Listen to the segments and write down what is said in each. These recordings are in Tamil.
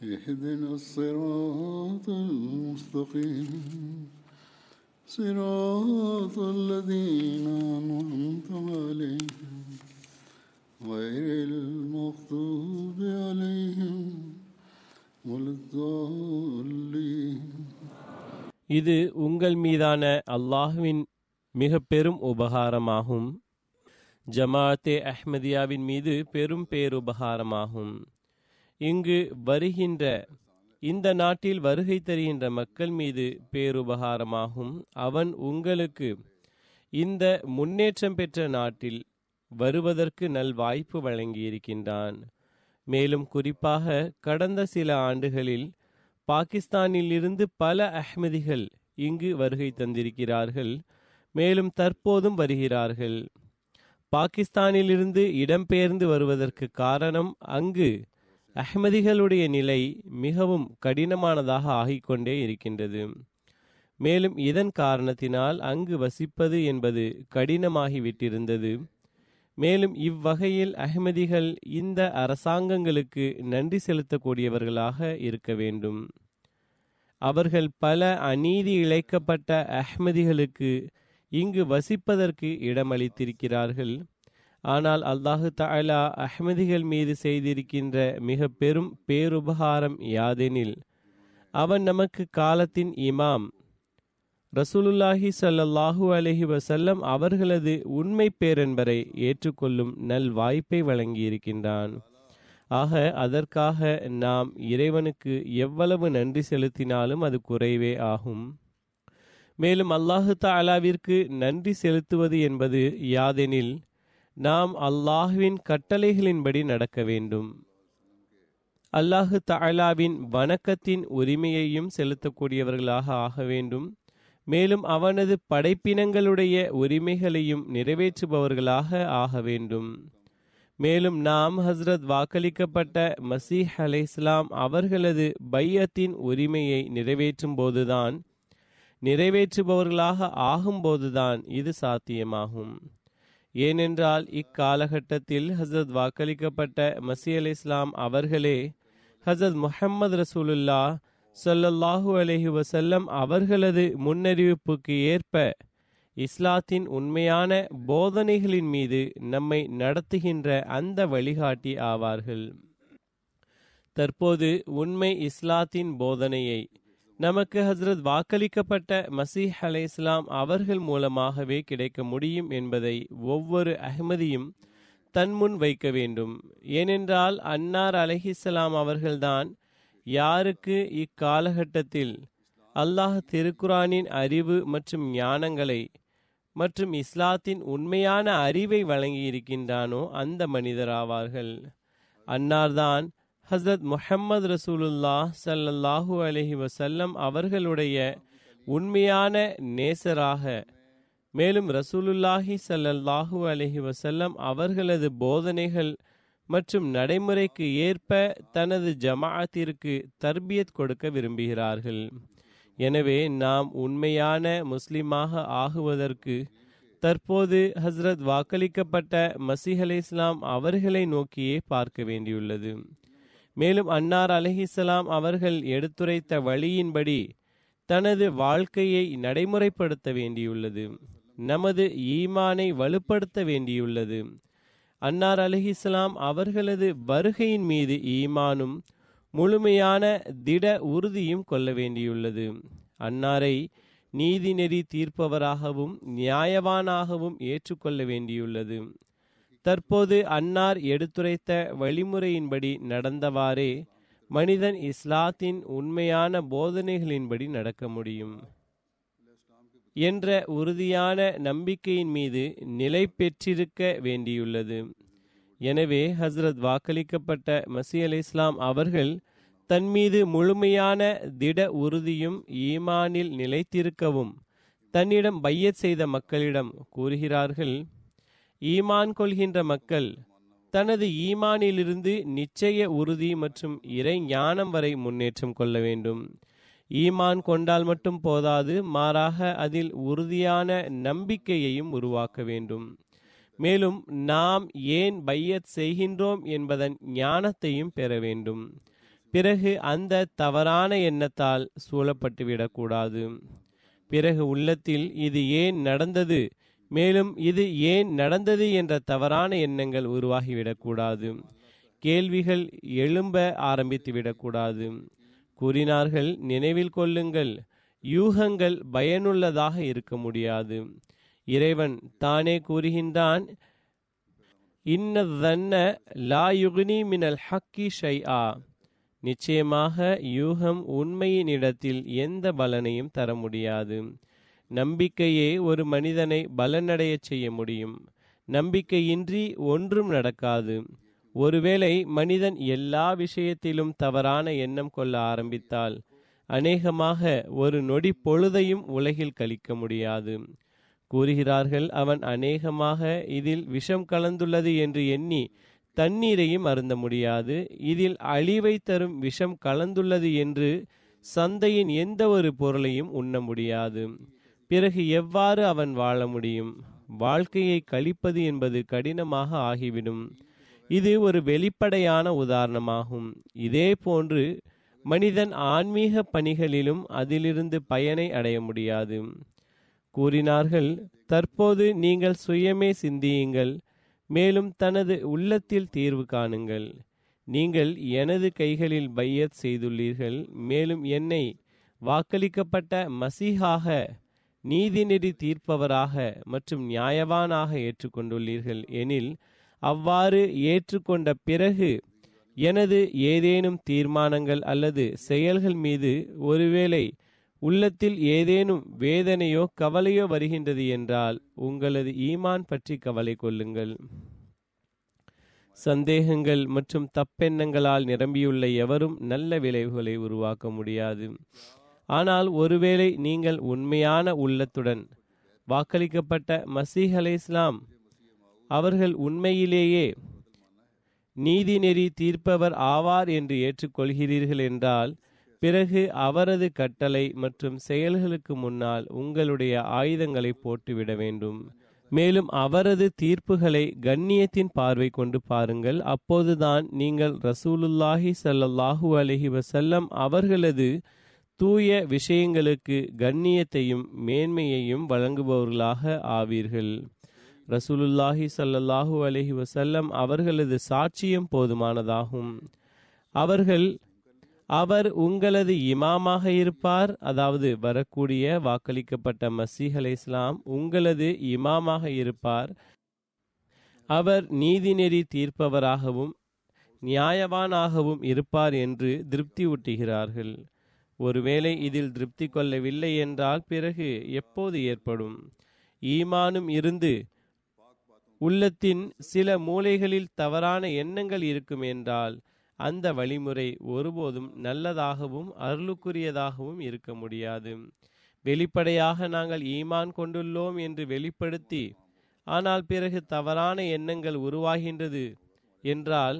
اهدنا الصراط المستقيم صراط الذين أنعمت عليهم غير المغضوب عليهم ولا الضالين இது உங்கள் மீதான அல்லாஹுவின் மிக பெரும் உபகாரமாகும் ஜமாத்தே அஹ்மதியாவின் மீது பெரும் பேருபகாரமாகும் இங்கு வருகின்ற இந்த நாட்டில் வருகை தருகின்ற மக்கள் மீது பேருபகாரமாகும். அவன் உங்களுக்கு இந்த முன்னேற்றம் பெற்ற நாட்டில் வருவதற்கு நல் வாய்ப்பு வழங்கியிருக்கின்றான். மேலும் குறிப்பாக கடந்த சில ஆண்டுகளில் பாகிஸ்தானிலிருந்து பல அஹ்மதிகள் இங்கு வருகை தந்திருக்கிறார்கள். மேலும் தற்போதும் வருகிறார்கள். பாகிஸ்தானிலிருந்து இடம்பெயர்ந்து வருவதற்கு காரணம் அங்கு அஹ்மதிகளுடைய நிலை மிகவும் கடினமானதாக ஆகிக்கொண்டே இருக்கின்றது. மேலும் இதன் காரணத்தினால் அங்கு வசிப்பது என்பது கடினமாகிவிட்டிருந்தது. மேலும் இவ்வகையில் அஹ்மதிகள் இந்த அரசாங்கங்களுக்கு நன்றி செலுத்தக்கூடியவர்களாக இருக்க வேண்டும். அவர்கள் பல அநீதி இழைக்கப்பட்ட அஹ்மதிகளுக்கு இங்கு வசிப்பதற்கு இடமளித்திருக்கிறார்கள். ஆனால் அல்லாஹு தாலா அஹ்மதிகள் மீது செய்திருக்கின்ற மிக பெரும் பேருபகாரம் யாதெனில் அவன் நமக்கு காலத்தின் இமாம். ரசூலுல்லாஹி ஸல்லல்லாஹு அலஹி வசல்லம் அவர்களது உண்மை பேரன்பரை ஏற்றுக்கொள்ளும் நல் வாய்ப்பை வழங்கியிருக்கின்றான். ஆக அதற்காக நாம் இறைவனுக்கு எவ்வளவு நன்றி செலுத்தினாலும் அது குறைவே ஆகும். மேலும் அல்லாஹு தாலாவிற்கு நன்றி செலுத்துவது என்பது யாதெனில் நாம் அல்லாஹுவின் கட்டளைகளின்படி நடக்க வேண்டும். அல்லாஹு தாலாவின் வணக்கத்தின் உரிமையையும் செலுத்தக்கூடியவர்களாக ஆக வேண்டும். மேலும் அவனது படைப்பினங்களுடைய உரிமைகளையும் நிறைவேற்றுபவர்களாக ஆக வேண்டும். மேலும் நாம் ஹஸ்ரத் வாக்களிக்கப்பட்ட மசீஹ் அலை இஸ்லாம் அவர்களது பையத்தின் உரிமையை நிறைவேற்றும் போதுதான் நிறைவேற்றுபவர்களாக ஆகும்போதுதான் இது சாத்தியமாகும். ஏனென்றால் இக்காலகட்டத்தில் ஹசரத் வாக்களிக்கப்பட்ட மசி அலி இஸ்லாம் அவர்களே ஹசரத் முஹம்மது ரசூலுல்லா சொல்லல்லாஹு அலஹி வசல்லம் அவர்களது முன்னறிவிப்புக்கு ஏற்ப இஸ்லாத்தின் உண்மையான போதனைகளின் மீது நம்மை நடத்துகின்ற அந்த வழிகாட்டி ஆவார்கள். தற்போது உண்மை இஸ்லாத்தின் போதனையை நமக்கு ஹசரத் வாக்களிக்கப்பட்ட மசீஹ் அலை இஸ்லாம் அவர்கள் மூலமாகவே கிடைக்க முடியும் என்பதை ஒவ்வொரு அஹ்மதியும் தன் முன் வைக்க வேண்டும். ஏனென்றால் அன்னார் அலஹிஸ்லாம் அவர்கள்தான் யாருக்கு இக்காலகட்டத்தில் அல்லாஹ் திருக்குரானின் அறிவு மற்றும் ஞானங்களை மற்றும் இஸ்லாத்தின் உண்மையான அறிவை வழங்கியிருக்கின்றானோ அந்த மனிதராவார்கள் அன்னார்தான் ஹசரத் முஹம்மது ரசூலுல்லா சல்லல்லாஹூ அலஹி வசல்லம் அவர்களுடைய உண்மையான நேசராக மேலும் ரசூலுல்லாஹி சல்லல்லாஹூ அலஹி வசல்லம் அவர்களது போதனைகள் மற்றும் நடைமுறைக்கு ஏற்ப தனது ஜமாஅத்திற்கு தர்பியத் கொடுக்க விரும்புகிறார்கள். எனவே நாம் உண்மையான முஸ்லிமாக ஆகுவதற்கு தற்போது ஹஸ்ரத் வாக்களிக்கப்பட்ட மசிஹலை இஸ்லாம் அவர்களை நோக்கியே பார்க்க வேண்டியுள்ளது. மேலும் அன்னார் அலஹிசலாம் அவர்கள் எடுத்துரைத்த வழியின்படி தனது வாழ்க்கையை நடைமுறைப்படுத்த வேண்டியுள்ளது. நமது ஈமானை வலுப்படுத்த வேண்டியுள்ளது. அன்னார் அலஹிஸ்லாம் அவர்களது வருகையின் மீது ஈமானும் முழுமையான திட உறுதியும் கொள்ள வேண்டியுள்ளது. அன்னாரை நீதிநெறி தீர்ப்பவராகவும் நியாயவானாகவும் ஏற்றுக்கொள்ள வேண்டியுள்ளது. தற்போது அன்னார் எடுத்துரைத்த வழிமுறையின்படி நடந்தவாறே மனிதன் இஸ்லாத்தின் உண்மையான போதனைகளின்படி நடக்க முடியும் என்ற உறுதியான நம்பிக்கையின் மீது நிலை பெற்றிருக்க வேண்டியுள்ளது. எனவே ஹஸ்ரத் வாக்களிக்கப்பட்ட மசி அலி இஸ்லாம் அவர்கள் தன் மீது முழுமையான திட உறுதியும் ஈமானில் நிலைத்திருக்கவும் தன்னிடம் பையத் செய்த மக்களிடம் கூறுகிறார்கள் ஈமான் கொள்கின்ற மக்கள் தனது ஈமானிலிருந்து நிச்சய உறுதி மற்றும் இறை ஞானம் வரை முன்னேற்றம் கொள்ள வேண்டும். ஈமான் கொண்டால் மட்டும் போதாது மாறாக அதில் உறுதியான நம்பிக்கையையும் உருவாக்க வேண்டும். மேலும் நாம் ஏன் பையத் செய்கின்றோம் என்பதன் ஞானத்தையும் பெற வேண்டும். பிறகு அந்த தவறான எண்ணத்தால் சூழப்பட்டுவிடக்கூடாது. பிறகு உள்ளத்தில் இது ஏன் நடந்தது? மேலும் இது ஏன் நடந்தது என்ற தவறான எண்ணங்கள் உருவாகிவிடக்கூடாது. கேள்விகள் எழும்ப ஆரம்பித்து விடக்கூடாது கூறினார்கள் நினைவில் கொள்ளுங்கள் யூகங்கள் பயனுள்ளதாக இருக்க முடியாது. இறைவன் தானே கூறுகின்றான் இன்னதன்ன லா யுக்னி மினல் ஹக்கி ஷை ஆ நிச்சயமாக யூகம் உண்மையின் இடத்தில் எந்த பலனையும் தர முடியாது. நம்பிக்கையே ஒரு மனிதனை பலனடைய செய்ய முடியும். நம்பிக்கையின்றி ஒன்றும் நடக்காது. ஒருவேளை மனிதன் எல்லா விஷயத்திலும் தவறான எண்ணம் கொள்ள ஆரம்பித்தால் அநேகமாக ஒரு நொடி பொழுதையும் உலகில் கழிக்க முடியாது. கூறுகிறார்கள் அவன் அநேகமாக இதில் விஷம் கலந்துள்ளது என்று எண்ணி தண்ணீரையும் அருந்த முடியாது. இதில் அழிவை தரும் விஷம் கலந்துள்ளது என்று சந்தையின் எந்த ஒரு பொருளையும் உண்ண முடியாது. பிறகு எவ்வாறு அவன் வாழ முடியும்? வாழ்க்கையை கழிப்பது என்பது கடினமாக ஆகிவிடும். இது ஒரு வெளிப்படையான உதாரணமாகும். இதே போன்று மனிதன் ஆன்மீக பணிகளிலும் அதிலிருந்து பயனை அடைய முடியாது. கூறினார்கள் தற்போது நீங்கள் சுயமே சிந்தியுங்கள் மேலும் தனது உள்ளத்தில் தீர்வு காணுங்கள். நீங்கள் எனது கைகளில் பையத் செய்துள்ளீர்கள் மேலும் என்னை வாக்களிக்கப்பட்ட மசீகாக நீதிநெறி தீர்ப்பவராக மற்றும் நியாயவானாக ஏற்றுக்கொண்டுள்ளீர்கள் எனில் அவ்வாறு ஏற்றுக்கொண்ட பிறகு எனது ஏதேனும் தீர்மானங்கள் அல்லது செயல்கள் மீது ஒருவேளை உள்ளத்தில் ஏதேனும் வேதனையோ கவலையோ வருகின்றது என்றால் உங்களது ஈமான் பற்றி கவலை கொள்ளுங்கள். சந்தேகங்கள் மற்றும் தப்பெண்ணங்களால் நிரம்பியுள்ள எவரும் நல்ல விளைவுகளை உருவாக்க முடியாது. ஆனால் ஒருவேளை நீங்கள் உண்மையான உள்ளத்துடன் வாக்களிக்கப்பட்ட மசீஹ் அலை இஸ்லாம் அவர்கள் உண்மையிலேயே நீதி நெறி தீர்ப்பவர் ஆவார் என்று ஏற்றுக்கொள்கிறீர்கள் என்றால் பிறகு அவரது கட்டளை மற்றும் செயல்களுக்கு முன்னால் உங்களுடைய ஆயுதங்களை போட்டுவிட வேண்டும். மேலும் அவரது தீர்ப்புகளை கண்ணியத்தின் பார்வை கொண்டு பாருங்கள். அப்போதுதான் நீங்கள் ரசூலுல்லாஹி சல்லாஹூ அலஹி வசல்லம் அவர்களது தூய விஷயங்களுக்கு கண்ணியத்தையும் மேன்மையையும் வழங்குபவர்களாக ஆவீர்கள். ரசூலுல்லாஹி சல்லல்லாஹு அலஹி வசல்லம் அவர்களது சாட்சியம் போதுமானதாகும். அவர்கள் அவர் உங்களது இமாமாக இருப்பார். அதாவது வரக்கூடிய வாக்களிக்கப்பட்ட மசீஹ் அலை இஸ்லாம் உங்களது இமாமாக இருப்பார். அவர் நீதிநெறி தீர்ப்பவராகவும் நியாயவானாகவும் இருப்பார் என்று திருப்தி ஊட்டுகிறார்கள். ஒருவேளை இதில் திருப்தி கொள்ளவில்லை என்றால் பிறகு எப்போது ஏற்படும்? ஈமானும் இருந்து உள்ளத்தின் சில மூலைகளில் தவறான எண்ணங்கள் இருக்கும் என்றால் அந்த வழிமுறை ஒருபோதும் நல்லதாகவும் அருளுக்குரியதாகவும் இருக்க முடியாது. வெளிப்படையாக நாங்கள் ஈமான் கொண்டுள்ளோம் என்று வெளிப்படுத்தி ஆனால் பிறகு தவறான எண்ணங்கள் உருவாகின்றது என்றால்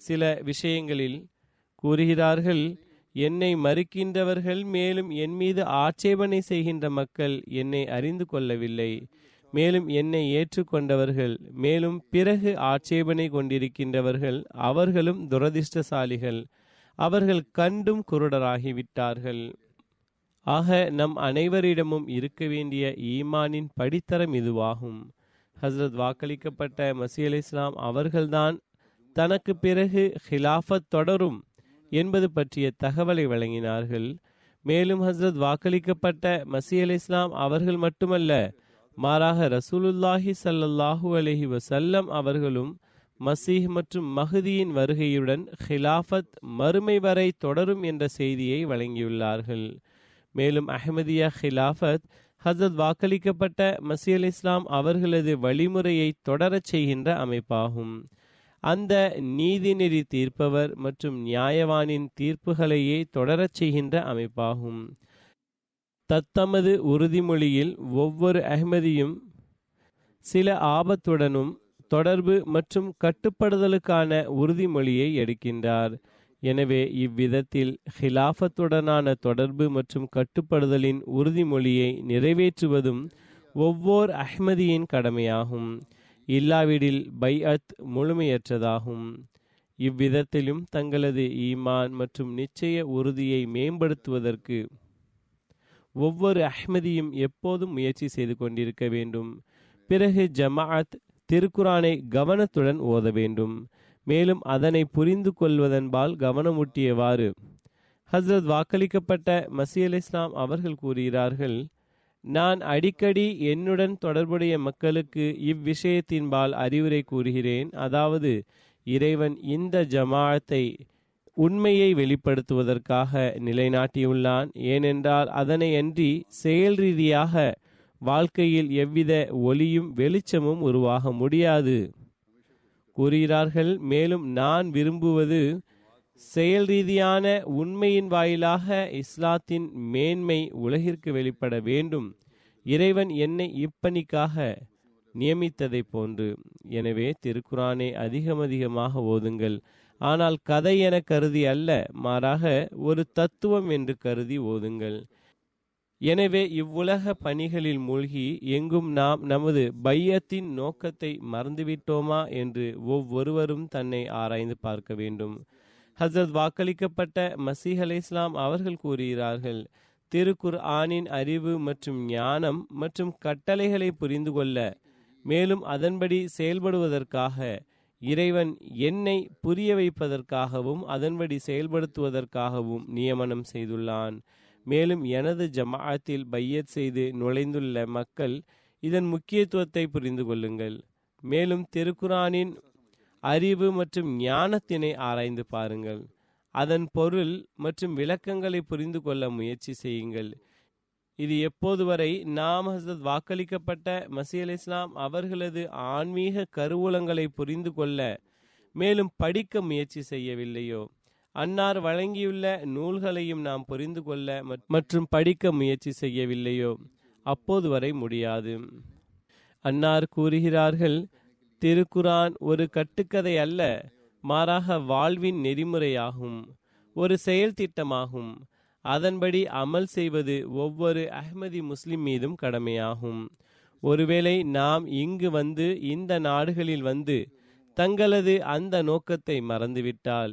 சில விஷயங்களில் கூறுகிறார்கள் என்னை மறுக்கின்றவர்கள் மேலும் என் மீது ஆட்சேபனை செய்கின்ற மக்கள் என்னை அறிந்து கொள்ளவில்லை. மேலும் என்னை ஏற்றுக்கொண்டவர்கள் மேலும் பிறகு ஆட்சேபனை கொண்டிருக்கின்றவர்கள் அவர்களும் துரதிர்ஷ்டசாலிகள். அவர்கள் கண்டும் குருடராகிவிட்டார்கள். ஆக நம் அனைவரிடமும் இருக்க வேண்டிய ஈமானின் படித்தரம் இதுவாகும். ஹஸ்ரத் வாக்களிக்கப்பட்ட மசீல் அலி இஸ்லாம் அவர்கள்தான் தனக்கு பிறகு ஹிலாஃபத் தொடரும். என்பது பற்றிய தகவலை வழங்கினார்கள். மேலும் ஹஸ்ரத் வாக்களிக்கப்பட்ட மசி அலி இஸ்லாம் அவர்கள் மட்டுமல்ல மாறாக ரசூலுல்லாஹி சல்லல்லாஹு அலஹி வசல்லம் அவர்களும் மசீஹ் மற்றும் மஹதியின் வருகையுடன் ஹிலாஃபத் மறுமை வரை தொடரும் என்ற செய்தியை வழங்கியுள்ளார்கள். மேலும் அஹ்மதியா ஹிலாஃபத் ஹசத் வாக்களிக்கப்பட்ட மசி அலி இஸ்லாம் அவர்களது வழிமுறையை தொடரச் செய்கின்ற அமைப்பாகும். அந்த நீதிநெறி தீர்ப்பவர் மற்றும் நியாயவானின் தீர்ப்புகளையே தொடரச் செய்கின்ற அமைப்பாகும். தத்தமது உறுதிமொழியில் ஒவ்வொரு அஹ்மதியும் சில ஆபத்துடனும் தொடர்பு மற்றும் கட்டுப்படுதலுக்கான உறுதிமொழியை எடுக்கின்றார். எனவே இவ்விதத்தில் ஹிலாஃபத்துடனான தொடர்பு மற்றும் கட்டுப்படுதலின் உறுதிமொழியை நிறைவேற்றுவதும் ஒவ்வொரு அஹ்மதியின் கடமையாகும். இல்லாவிடில் பைஅத் முழுமையற்றதாகும். இவ்விதத்திலும் தங்களது ஈமான் மற்றும் நிச்சய உறுதியை மேம்படுத்துவதற்கு ஒவ்வொரு அஹ்மதியும் எப்போதும் முயற்சி செய்து கொண்டிருக்க வேண்டும். பிறகு ஜமாஅத் திருக்குரானை கவனத்துடன் ஓத வேண்டும். மேலும் அதனை புரிந்து கொள்வதன்பால் கவனமூட்டியவாறு. ஹஸ்ரத் வாக்களிக்கப்பட்ட மசி அலி இஸ்லாம் அவர்கள் கூறுகிறார்கள் நான் அடிக்கடி என்னுடன் தொடர்புடைய மக்களுக்கு இவ்விஷயத்தின்பால் அறிவுரை கூறுகிறேன். அதாவது இறைவன் இந்த ஜமாத்தை உண்மையை வெளிப்படுத்துவதற்காக நிலைநாட்டியுள்ளான். ஏனென்றால் அதனையன்றி செயல் ரீதியாக வாழ்க்கையில் எவ்வித ஒளியும் வெளிச்சமும் உருவாக முடியாது. கூறுகிறார்கள் மேலும் நான் விரும்புவது செயல் ரீதியான உண்மையின் வாயிலாக இஸ்லாத்தின் மேன்மை உலகிற்கு வெளிப்பட வேண்டும். இறைவன் என்னை இப்பணிக்காக நியமித்ததை போன்று. எனவே திருக்குறானை அதிகம் அதிகமாக ஓதுங்கள். ஆனால் கதை என கருதி அல்ல மாறாக ஒரு தத்துவம் என்று கருதி ஓதுங்கள். எனவே இவ்வுலக பணிகளில் மூழ்கி எங்கும் நாம் நமது பையத்தின் நோக்கத்தை மறந்துவிட்டோமா என்று ஒவ்வொருவரும் தன்னை ஆராய்ந்து பார்க்க வேண்டும். ஹசரத் வாக்களிக்கப்பட்ட மசீஹ் அலை இஸ்லாம் அவர்கள் கூறுகிறார்கள் திருக்குர் ஆனின் அறிவு மற்றும் ஞானம் மற்றும் கட்டளைகளை புரிந்து கொள்ள மேலும் அதன்படி செயல்படுவதற்காக இறைவன் என்னை புரிய வைப்பதற்காகவும் அதன்படி செயல்படுத்துவதற்காகவும் நியமனம் செய்துள்ளான். மேலும் எனது ஜமாஅத்தில் பையத் செய்து நுழைந்துள்ள மக்கள் இதன் முக்கியத்துவத்தை புரிந்து கொள்ளுங்கள். மேலும் திருக்குரானின் அறிவு மற்றும் ஞானத்தினை ஆராய்ந்து பாருங்கள். அதன் பொருள் மற்றும் விளக்கங்களை புரிந்து கொள்ள முயற்சி செய்யுங்கள். இது எப்போது வரை நாம் ஹசரத் வாக்களிக்கப்பட்ட மசி இஸ்லாம் அவர்களது ஆன்மீக கருவூலங்களை புரிந்து கொள்ள மேலும் படிக்க முயற்சி செய்யவில்லையோ? அன்னார் வழங்கியுள்ள நூல்களையும் நாம் புரிந்து கொள்ள மற்றும் படிக்க முயற்சி செய்யவில்லையோ? அப்போது வரை முடியாது. அன்னார் கூறுகிறார்கள் திருக்குரான் ஒரு கட்டுக்கதை அல்ல மாறாக வாழ்வின் நெறிமுறையாகும் ஒரு செயல் திட்டமாகும். அதன்படி அமல் செய்வது ஒவ்வொரு அஹ்மதி முஸ்லிம் மீதும் கடமையாகும். ஒருவேளை நாம் இங்கு வந்து இந்த நாடுகளில் வந்து தங்களது அந்த நோக்கத்தை மறந்துவிட்டால்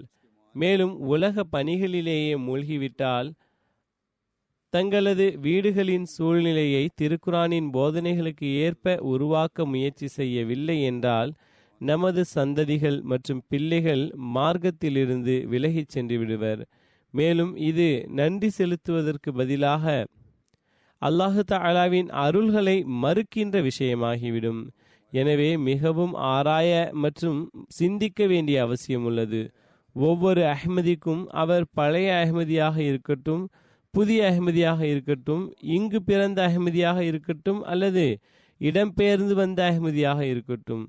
மேலும் உலக பணிகளிலேயே மூழ்கிவிட்டால் தங்களது வீடுகளின் சூழ்நிலையை திருக்குரானின் போதனைகளுக்கு ஏற்ப உருவாக்க முயற்சி செய்யவில்லை என்றால் நமது சந்ததிகள் மற்றும் பிள்ளைகள் மார்க்கத்திலிருந்து விலகிச் சென்று விடுவர். மேலும் இது நன்றி செலுத்துவதற்கு பதிலாக அல்லாஹு தாலாவின் அருள்களை மறுக்கின்ற விஷயமாகிவிடும். எனவே மிகவும் ஆராய மற்றும் சிந்திக்க வேண்டிய அவசியம் உள்ளது. ஒவ்வொரு அஹ்மதிக்கும் அவர் பழைய அஹ்மதியாக இருக்கட்டும் புதிய அகமதியாக இருக்கட்டும் இங்கு பிறந்த அகமதியாக இருக்கட்டும் அல்லது இடம்பெயர்ந்து வந்த அகமதியாக இருக்கட்டும்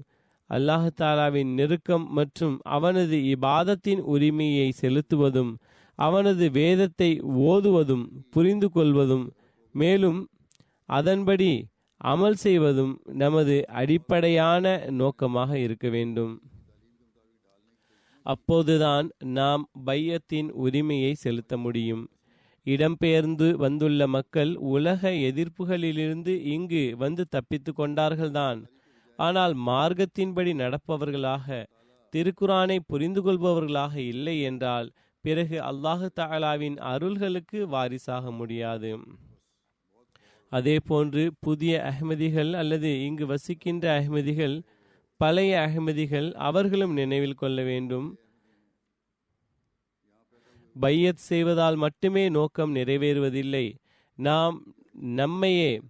அல்லாஹு தாலாவின் நெருக்கம் மற்றும் அவனது இபாதத்தின் உரிமையை செலுத்துவதும் அவனது வேதத்தை ஓதுவதும் புரிந்து கொள்வதும் மேலும் அதன்படி அமல் செய்வதும் நமது அடிப்படையான நோக்கமாக இருக்க வேண்டும். அப்போதுதான் நாம் பையத்தின் உரிமையை செலுத்த முடியும். இடம்பெயர்ந்து வந்துள்ள மக்கள் உலக எதிர்ப்புகளிலிருந்து இங்கு வந்து தப்பித்து கொண்டார்கள்தான். ஆனால் மார்க்கத்தின்படி நடப்பவர்களாக திருக்குரானை புரிந்து கொள்பவர்களாக இல்லை என்றால் பிறகு அல்லாஹு தாலாவின் அருள்களுக்கு வாரிசாக முடியாது. அதே போன்று புதிய அஹ்மதிகள் அல்லது இங்கு வசிக்கின்ற அஹ்மதிகள் பழைய அகமதிகள் அவர்களும் நினைவில் கொள்ள வேண்டும். பையத் செய்வதால் மட்டுமே நோக்கம் நிறைவேறுவதில்லை. நாம் நம்மையே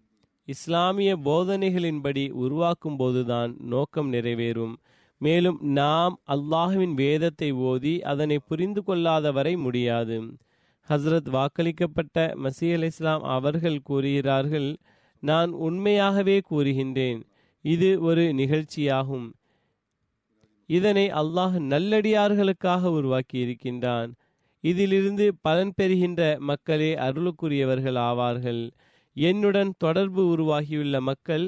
இஸ்லாமிய போதனைகளின்படி உருவாக்கும் போதுதான் நோக்கம் நிறைவேறும். மேலும் நாம் அல்லாஹுவின் வேதத்தை ஓதி அதனை புரிந்து கொள்ளாத வரை முடியாது. ஹஸ்ரத் வாக்களிக்கப்பட்ட மசீ அல் இஸ்லாம் அவர்கள் கூறுகிறார்கள் நான் உண்மையாகவே கூறுகின்றேன். இது ஒரு நிகழ்ச்சியாகும். இதனை அல்லாஹ் நல்லடியார்களுக்காக உருவாக்கி இருக்கின்றான் இதிலிருந்து பலன் பெறுகின்ற மக்களே அருளுக்குரியவர்கள் ஆவார்கள். என்னுடன் தொடர்பு உருவாகியுள்ள மக்கள்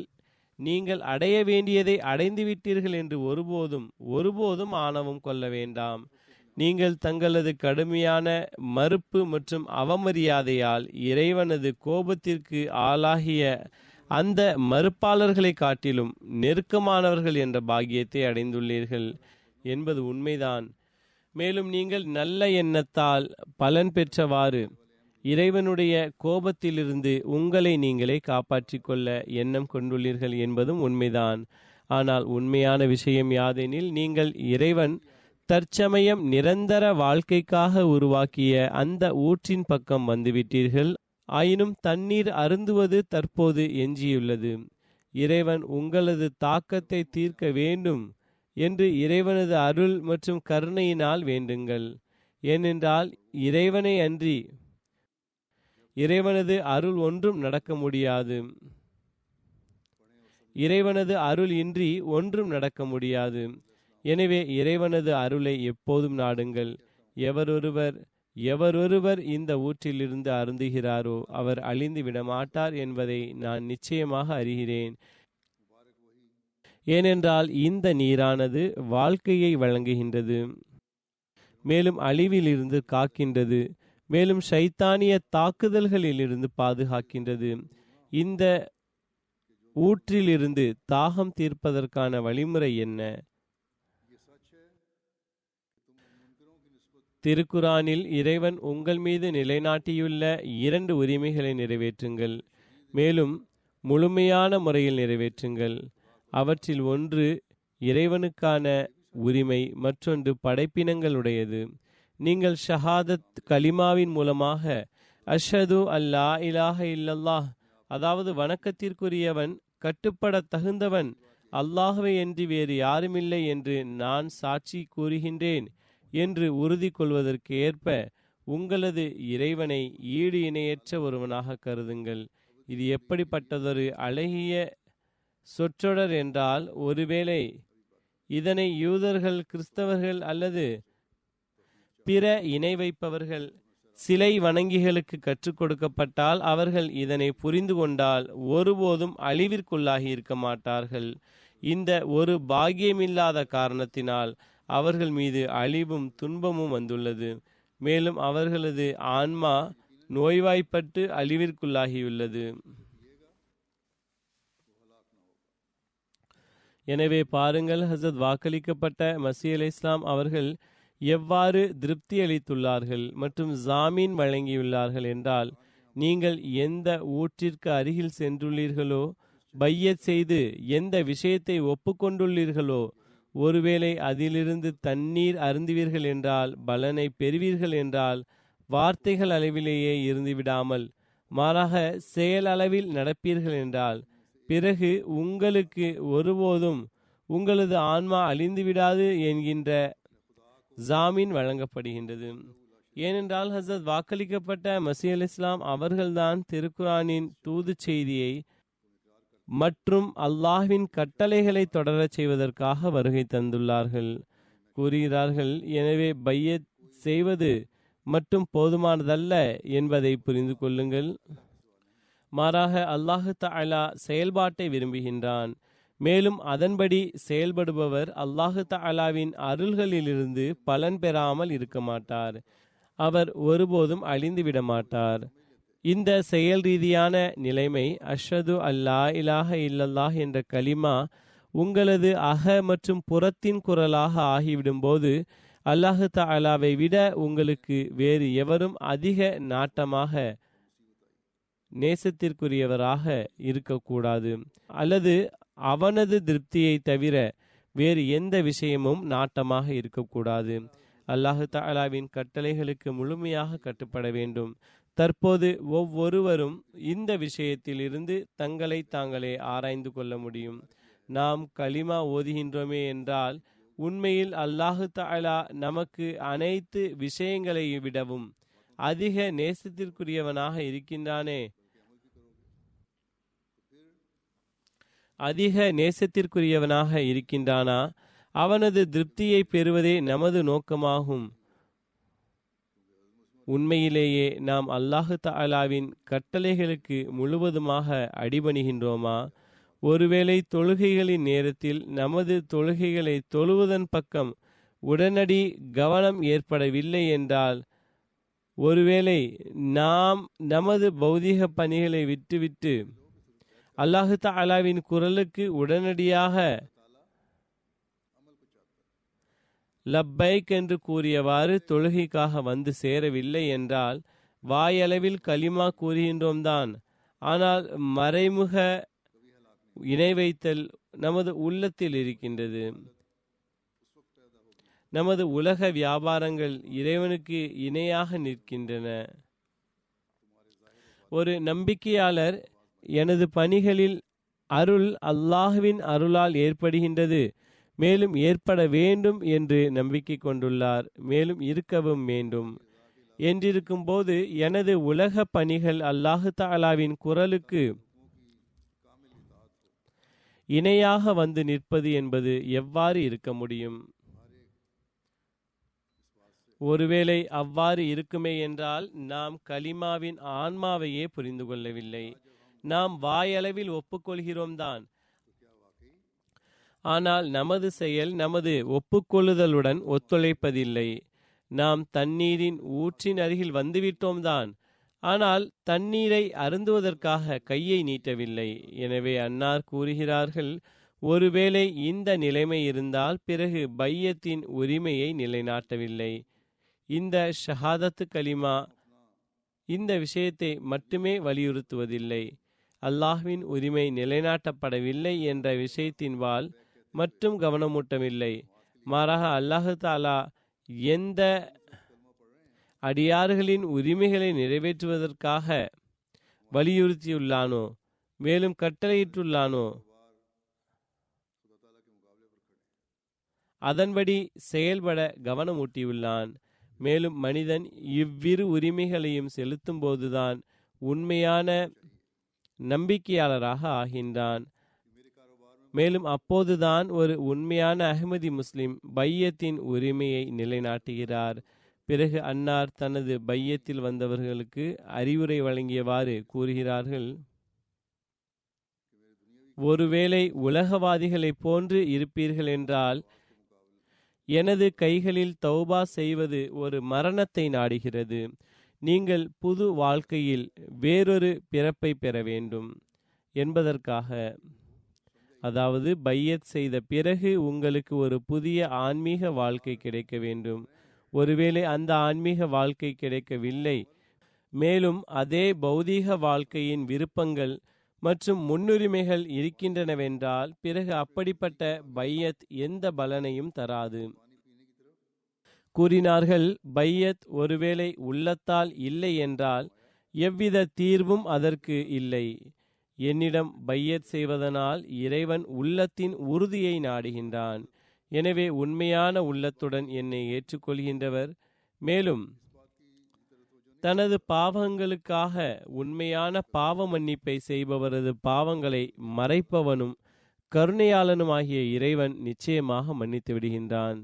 நீங்கள் அடைய வேண்டியதை அடைந்து விட்டீர்கள் என்று ஒருபோதும் ஒருபோதும் ஆணவம் கொள்ள வேண்டாம். நீங்கள் தங்களது கடுமையான மறுப்பு மற்றும் அவமரியாதையால் இறைவனது கோபத்திற்கு ஆளாகிய அந்த மறுப்பாளர்களை காட்டிலும் நெருக்கமானவர்கள் என்ற பாக்கியத்தை அடைந்துள்ளீர்கள் என்பது உண்மைதான். மேலும் நீங்கள் நல்ல எண்ணத்தால் பலன் பெற்றவாறு இறைவனுடைய கோபத்திலிருந்து உங்களை நீங்களே காப்பாற்றிக் கொள்ள எண்ணம் கொண்டுள்ளீர்கள் என்பதும் உண்மைதான். ஆனால் உண்மையான விஷயம் யாதெனில் நீங்கள் இறைவன் தற்சமயம் நிரந்தர வாழ்க்கைக்காக உருவாக்கிய அந்த ஊற்றின் பக்கம் வந்துவிட்டீர்கள். ஆயினும் தண்ணீர் அருந்துவது தற்போது எஞ்சியுள்ளது. இறைவன் உங்களது தாக்கத்தை தீர்க்க வேண்டும். என்று இறைவனது அருள் மற்றும் கருணையினால் வேண்டுங்கள். ஏனென்றால் இறைவனை அன்றி இறைவனது அருள் ஒன்றும் நடக்க முடியாது. இறைவனது அருள் இன்றி ஒன்றும் நடக்க முடியாது. எனவே இறைவனது அருளை எப்போதும் நாடுங்கள். எவரொருவர் எவரொருவர் இந்த ஊற்றிலிருந்து அருந்துகிறாரோ அவர் அழிந்து விட மாட்டார் என்பதை நான் நிச்சயமாக அறிகிறேன். ஏனென்றால் இந்த நீரானது வாழ்க்கையை வழங்குகின்றது. மேலும் அழிவிலிருந்து காக்கின்றது. மேலும் சைத்தானிய தாக்குதல்களிலிருந்து பாதுகாக்கின்றது. இந்த ஊற்றிலிருந்து தாகம் தீர்ப்பதற்கான வழிமுறை என்ன? திருக்குரானில் இறைவன் உங்கள் மீது நிலைநாட்டியுள்ள இரண்டு உரிமைகளை நிறைவேற்றுங்கள். மேலும் முழுமையான முறையில் நிறைவேற்றுங்கள். அவற்றில் ஒன்று இறைவனுக்கான உரிமை மற்றொன்று படைப்பினங்களுடையது. நீங்கள் ஷஹாதத் கலிமாவின் மூலமாக அஷது அல்லா இலாஹ இல்லல்லாஹ் அதாவது வணக்கத்திற்குரியவன் கட்டுப்பட தகுந்தவன் அல்லாஹுவை என்று வேறு யாருமில்லை என்று நான் சாட்சி கூறுகின்றேன் என்று உறுதி கொள்வதற்கு ஏற்ப உங்களது இறைவனை ஈடு இணையற்ற ஒருவனாக கருதுங்கள். இது எப்படிப்பட்டதொரு அழகிய சொற்றொடர் என்றால் ஒருவேளை இதனை யூதர்கள் கிறிஸ்தவர்கள் அல்லது பிற இணை வைப்பவர்கள் சிலை வணங்கிகளுக்கு கற்றுக் கொடுக்கப்பட்டால் அவர்கள் இதனை புரிந்து கொண்டால் ஒருபோதும் அழிவிற்குள்ளாகி இருக்க மாட்டார்கள். இந்த ஒரு பாகியமில்லாத காரணத்தினால் அவர்கள் மீது அழிவும் துன்பமும் வந்துள்ளது. மேலும் அவர்களது ஆன்மா நோய்வாய்ப்பட்டு அழிவிற்குள்ளாகியுள்ளது. எனவே பாருங்கள் ஹசரத் வாக்களிக்கப்பட்ட மசீல் அலி இஸ்லாம் அவர்கள் எவ்வாறு திருப்தி அளித்துள்ளார்கள் மற்றும் ஜாமீன் வழங்கியுள்ளார்கள் என்றால் நீங்கள் எந்த ஊற்றிற்கு அருகில் சென்றுள்ளீர்களோ பையத் செய்து எந்த விஷயத்தை ஒப்புக்கொண்டுள்ளீர்களோ ஒருவேளை அதிலிருந்து தண்ணீர் அருந்துவீர்கள் என்றால் பலனை பெறுவீர்கள் என்றால் வார்த்தைகள் அளவிலேயே இருந்துவிடாமல் மாறாக செயல் அளவில் நடப்பீர்கள் என்றால் பிறகு உங்களுக்கு ஒருபோதும் உங்களது ஆன்மா அழிந்துவிடாது என்கின்ற ஜாமீன் வழங்கப்படுகின்றது. ஏனென்றால் ஹசரத் வாக்களிக்கப்பட்ட மசீல் அல் இஸ்லாம் அவர்கள்தான் திருக்குரானின் தூது செய்தியை மற்றும் அல்லாஹ்வின் கட்டளைகளை தொடரச் செய்வதற்காக வருகை தந்துள்ளார்கள். கூறுகிறார்கள் எனவே பைய செய்வது மட்டும் போதுமானதல்ல என்பதை புரிந்து கொள்ளுங்கள். மாறாக அல்லாஹு தலா செயல்பாட்டை விரும்புகின்றான். மேலும் அதன்படி செயல்படுபவர் அல்லாஹு தலாவின் அருள்களிலிருந்து பலன் பெறாமல் இருக்க மாட்டார். அவர் ஒருபோதும் அழிந்து விட மாட்டார். இந்த செயல் ரீதியான நிலைமை அஷ்ரது அல்லா இலாஹ இல்லல்லாஹ் என்ற கலிமா உங்களது அக மற்றும் புறத்தின் குரலாக ஆகிவிடும்போது அல்லாஹு தஆலாவை விட உங்களுக்கு வேறு எவரும் அதிக நாட்டமாக நேசத்திற்குரியவராக இருக்கக்கூடாது. அல்லது அவனது திருப்தியை தவிர வேறு எந்த விஷயமும் நாட்டமாக இருக்கக்கூடாது. அல்லாஹு தாலாவின் கட்டளைகளுக்கு முழுமையாக கட்டுப்பட வேண்டும். தற்போது ஒவ்வொருவரும் இந்த விஷயத்தில் இருந்து தங்களை தாங்களே ஆராய்ந்து கொள்ள முடியும். நாம் களிமா ஓதுகின்றோமே என்றால் உண்மையில் அல்லாஹு தாலா நமக்கு அனைத்து விஷயங்களை விடவும் அதிக நேசத்திற்குரியவனாக இருக்கின்றானே அதிக நேசத்திற்குரியவனாக இருக்கின்றானா? அவனது திருப்தியை பெறுவதே நமது நோக்கமாகும். உண்மையிலேயே நாம் அல்லாஹு தாலாவின் கட்டளைகளுக்கு முழுவதுமாக அடிபணிகின்றோமா? ஒருவேளை தொழுகைகளின் நேரத்தில் நமது தொழுகைகளை தொழுவதன் பக்கம் உடனடி கவனம் ஏற்படவில்லை என்றால் ஒருவேளை நாம் நமது பௌதீக பணிகளை விட்டுவிட்டு அல்லாஹு தாலாவின் குரலுக்கு உடனடியாக லப்பைக் என்று கூறியவாறு தொழுகைக்காக வந்து சேரவில்லை என்றால் வாயளவில் களிமா கூறுகின்றோம் தான் ஆனால் மறைமுக இணை வைத்தல் நமது உள்ளத்தில் இருக்கின்றது. நமது உலக வியாபாரங்கள் இறைவனுக்கு இணையாக நிற்கின்றன. ஒரு நம்பிக்கையாளர் எனது பணிகளில் அருள் அல்லாஹுவின் அருளால் ஏற்படுகின்றது. மேலும் ஏற்பட வேண்டும் என்று நம்பிக்கை கொண்டுள்ளார். மேலும் இருக்கவும் வேண்டும். என்றிருக்கும் போது எனது உலக பணிகள் அல்லாஹு தாலாவின் குரலுக்கு இணையாக வந்து நிற்பது என்பது எவ்வாறு இருக்க முடியும்? ஒருவேளை அவ்வாறு இருக்குமே என்றால் நாம் கலிமாவின் ஆன்மாவையே புரிந்து கொள்ளவில்லை. நாம் வாயளவில் ஒப்புக்கொள்கிறோம் தான் ஆனால் நமது செயல் நமது ஒப்புக்கொள்ளுதலுடன் ஒத்துழைப்பதில்லை. நாம் தண்ணீரின் ஊற்றின் அருகில் வந்துவிட்டோம் தான் ஆனால் தண்ணீரை அருந்துவதற்காக கையை நீட்டவில்லை. எனவே அன்னார் கூறுகிறார்கள் ஒருவேளை இந்த நிலைமை இருந்தால் பிறகு பையத்தின் உரிமையை நிலைநாட்டவில்லை. இந்த ஷஹாதத்து கலிமா இந்த விஷயத்தை மட்டுமே வலியுறுத்துவதில்லை. அல்லாஹ்வின் உரிமை நிலைநாட்டப்படவில்லை என்ற விஷயத்தின்பால் மற்றும் கவனமூட்டவில்லை. மாறாக அல்லாஹு தாலா எந்த அடியார்களின் உரிமைகளை நிறைவேற்றுவதற்காக வலியுறுத்தியுள்ளானோ மேலும் கட்டளையிட்டுள்ளானோ அதன்படி செயல்பட கவனமூட்டியுள்ளான். மேலும் மனிதன் இவ்விரு உரிமைகளையும் செலுத்தும் போதுதான் உண்மையான நம்பிக்கையாளராக ஆகின்றான். மேலும் அப்போதுதான் ஒரு உண்மையான அகமதி முஸ்லிம் பையத்தின் உரிமையை நிலைநாட்டுகிறார். பிறகு அன்னார் தனது பையத்தில் வந்தவர்களுக்கு அறிவுரை வழங்கியவாறு கூறுகிறார்கள். ஒருவேளை உலகவாதிகளைப் போன்று இருப்பீர்கள் என்றால் எனது கைகளில் தௌபா செய்வது ஒரு மரணத்தை நாடுகிறது. நீங்கள் புது வாழ்க்கையில் வேறொரு பிறப்பை பெற வேண்டும் என்பதற்காக. அதாவது பையத் செய்த பிறகு உங்களுக்கு ஒரு புதிய ஆன்மீக வாழ்க்கை கிடைக்க வேண்டும். ஒருவேளை அந்த ஆன்மீக வாழ்க்கை கிடைக்கவில்லை. மேலும் அதே பௌதீக வாழ்க்கையின் விருப்பங்கள் மற்றும் முன்னுரிமைகள் இருக்கின்றனவென்றால் பிறகு அப்படிப்பட்ட பையத் எந்த பலனையும் தராது. கூறினார்கள் பையத் ஒருவேளை உள்ளத்தால் இல்லை என்றால் எவ்வித தீர்வும் அதற்கு இல்லை. என்னிடம் பையத் செய்வதனால் இறைவன் உள்ளத்தின் உறுதியை நாடுகின்றான். எனவே உண்மையான உள்ளத்துடன் என்னை ஏற்றுக்கொள்கின்றவர். மேலும் தனது பாவங்களுக்காக உண்மையான பாவ மன்னிப்பை செய்பவரது பாவங்களை மறைப்பவனும் கருணையாளனுமாகிய இறைவன் நிச்சயமாக மன்னித்து விடுகின்றான்.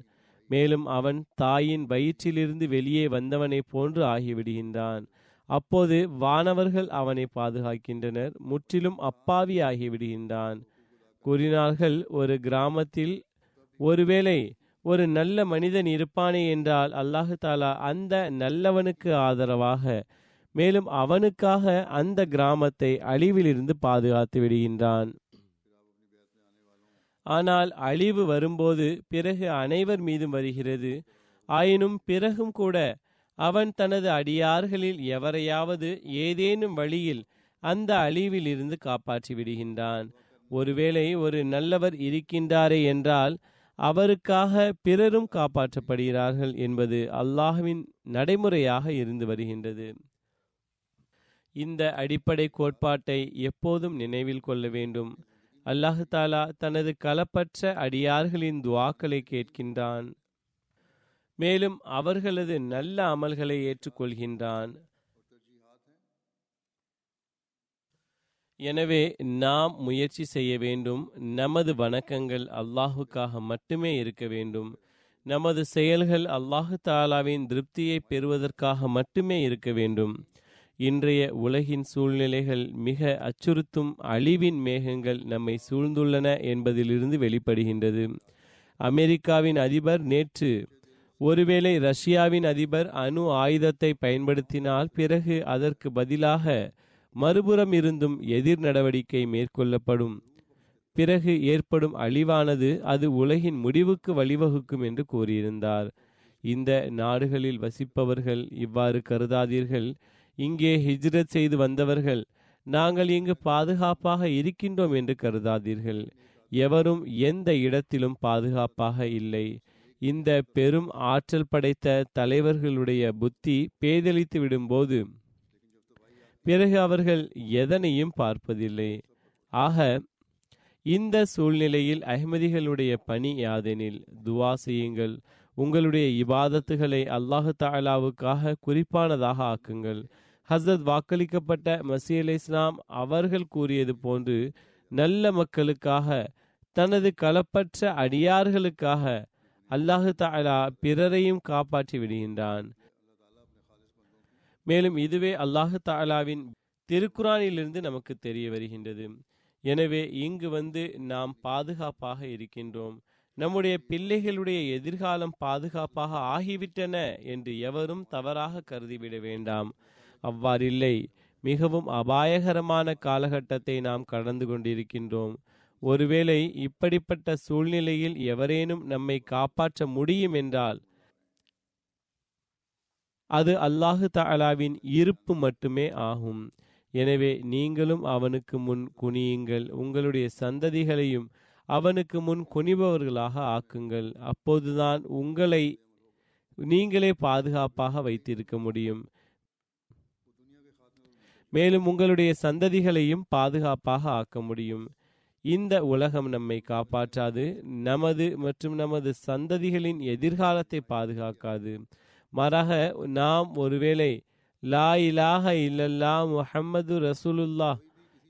மேலும் அவன் தாயின் வயிற்றிலிருந்து வெளியே வந்தவனைப் போன்று ஆகிவிடுகின்றான். அப்போது வானவர்கள் அவனை பாதுகாக்கின்றனர் முற்றிலும் அப்பாவி ஆகிவிடுகின்றான் கூறினார்கள் ஒரு கிராமத்தில் ஒருவேளை ஒரு நல்ல மனிதன் இருப்பானே என்றால் அல்லாஹு தாலா அந்த நல்லவனுக்கு ஆதரவாக மேலும் அவனுக்காக அந்த கிராமத்தை அழிவிலிருந்து பாதுகாத்து விடுகின்றான். ஆனால் அழிவு வரும்போது பிறகு அனைவர் மீதும் வருகிறது. ஆயினும் பிறகும் கூட அவன் தனது அடியார்களில் எவரையாவது ஏதேனும் வழியில் அந்த அழிவில் இருந்து காப்பாற்றி விடுகின்றான். ஒருவேளை ஒரு நல்லவர் இருக்கின்றாரே என்றால் அவருக்காக பிறரும் காப்பாற்றப்படுகிறார்கள் என்பது அல்லாஹ்வின் நடைமுறையாக இருந்து வருகின்றது. இந்த அடிப்படை கோட்பாட்டை எப்போதும் நினைவில் கொள்ள வேண்டும். அல்லாஹு தாலா தனது களப்பற்ற அடியார்களின் துவாக்களை கேட்கின்றான். மேலும் அவர்களது நல்ல அமல்களை ஏற்றுக்கொள்கின்றான். எனவே நாம் முயற்சி செய்ய வேண்டும். நமது வணக்கங்கள் அல்லாஹுக்காக மட்டுமே இருக்க வேண்டும். நமது செயல்கள் அல்லாஹு தாலாவின் திருப்தியை பெறுவதற்காக மட்டுமே இருக்க வேண்டும். இன்றைய உலகின் சூழ்நிலைகள் மிக அச்சுறுத்தும் அழிவின் மேகங்கள் நம்மை சூழ்ந்துள்ளன என்பதிலிருந்து வெளிப்படுகின்றது. அமெரிக்காவின் அதிபர் நேற்று ஒருவேளை ரஷ்யாவின் அதிபர் அணு ஆயுதத்தை பயன்படுத்தினால் பிறகு அதற்கு பதிலாக மறுபுறம் இருந்தும் எதிர் நடவடிக்கை மேற்கொள்ளப்படும். பிறகு ஏற்படும் அழிவானது அது உலகின் முடிவுக்கு வழிவகுக்கும் என்று கூறியிருந்தார். இந்த நாடுகளில் வசிப்பவர்கள் இவ்வாறு கருதாதீர்கள். இங்கே ஹிஜ்ரத் செய்து வந்தவர்கள் நாங்கள் இங்கு பாதுகாப்பாக இருக்கின்றோம் என்று கருதாதீர்கள். எவரும் எந்த இடத்திலும் பாதுகாப்பாக இல்லை. இந்த பெரும் ஆற்றல் படைத்த தலைவர்களுடைய புத்தி பேதலித்து விடும்போது பிறகு அவர்கள் எதனையும் பார்ப்பதில்லை. ஆக இந்த சூழ்நிலையில் அஹ்மதிகளுடைய பணி யாதெனில் துவா செய்யுங்கள். உங்களுடைய இபாதத்துகளை அல்லாஹு தாலாவுக்காக குறிப்பானதாக ஆக்குங்கள். ஹசரத் வாக்களிக்கப்பட்ட மசி அலி இஸ்லாம் அவர்கள் கூறியது போன்று நல்ல மக்களுக்காக தனது களப்பற்ற அடியார்களுக்காக அல்லாஹு தாலா பிறரையும் காப்பாற்றி விடுகின்றான். மேலும் இதுவே அல்லாஹு தாலாவின் திருக்குறானிலிருந்து நமக்கு தெரிய வருகின்றது. எனவே இங்கு வந்து நாம் பாதுகாப்பாக இருக்கின்றோம். நம்முடைய பிள்ளைகளுடைய எதிர்காலம் பாதுகாப்பாக ஆகிவிட்டன என்று எவரும் தவறாக கருதிவிட வேண்டாம். அவ்வாறில்லை. மிகவும் அபாயகரமான காலகட்டத்தை நாம் கடந்து கொண்டிருக்கின்றோம். ஒருவேளை இப்படிப்பட்ட சூழ்நிலையில் எவரேனும் நம்மை காப்பாற்ற முடியும் என்றால் அது அல்லாஹு தாலாவின் இருப்பு மட்டுமே ஆகும். எனவே நீங்களும் அவனுக்கு முன் குனியுங்கள். உங்களுடைய சந்ததிகளையும் அவனுக்கு முன் குனிபவர்களாக ஆக்குங்கள். அப்போதுதான் உங்களை நீங்களே பாதுகாப்பாக வைத்திருக்க முடியும். மேலும் உங்களுடைய சந்ததிகளையும் பாதுகாப்பாக ஆக்க முடியும். இந்த உலகம் நம்மை காப்பாற்றாது. நமது மற்றும் நமது சந்ததிகளின் எதிர்காலத்தை பாதுகாக்காது. மாறாக நாம் ஒருவேளை லா இலாக இல்லல்லா முஹம்மது ரசூலுல்லா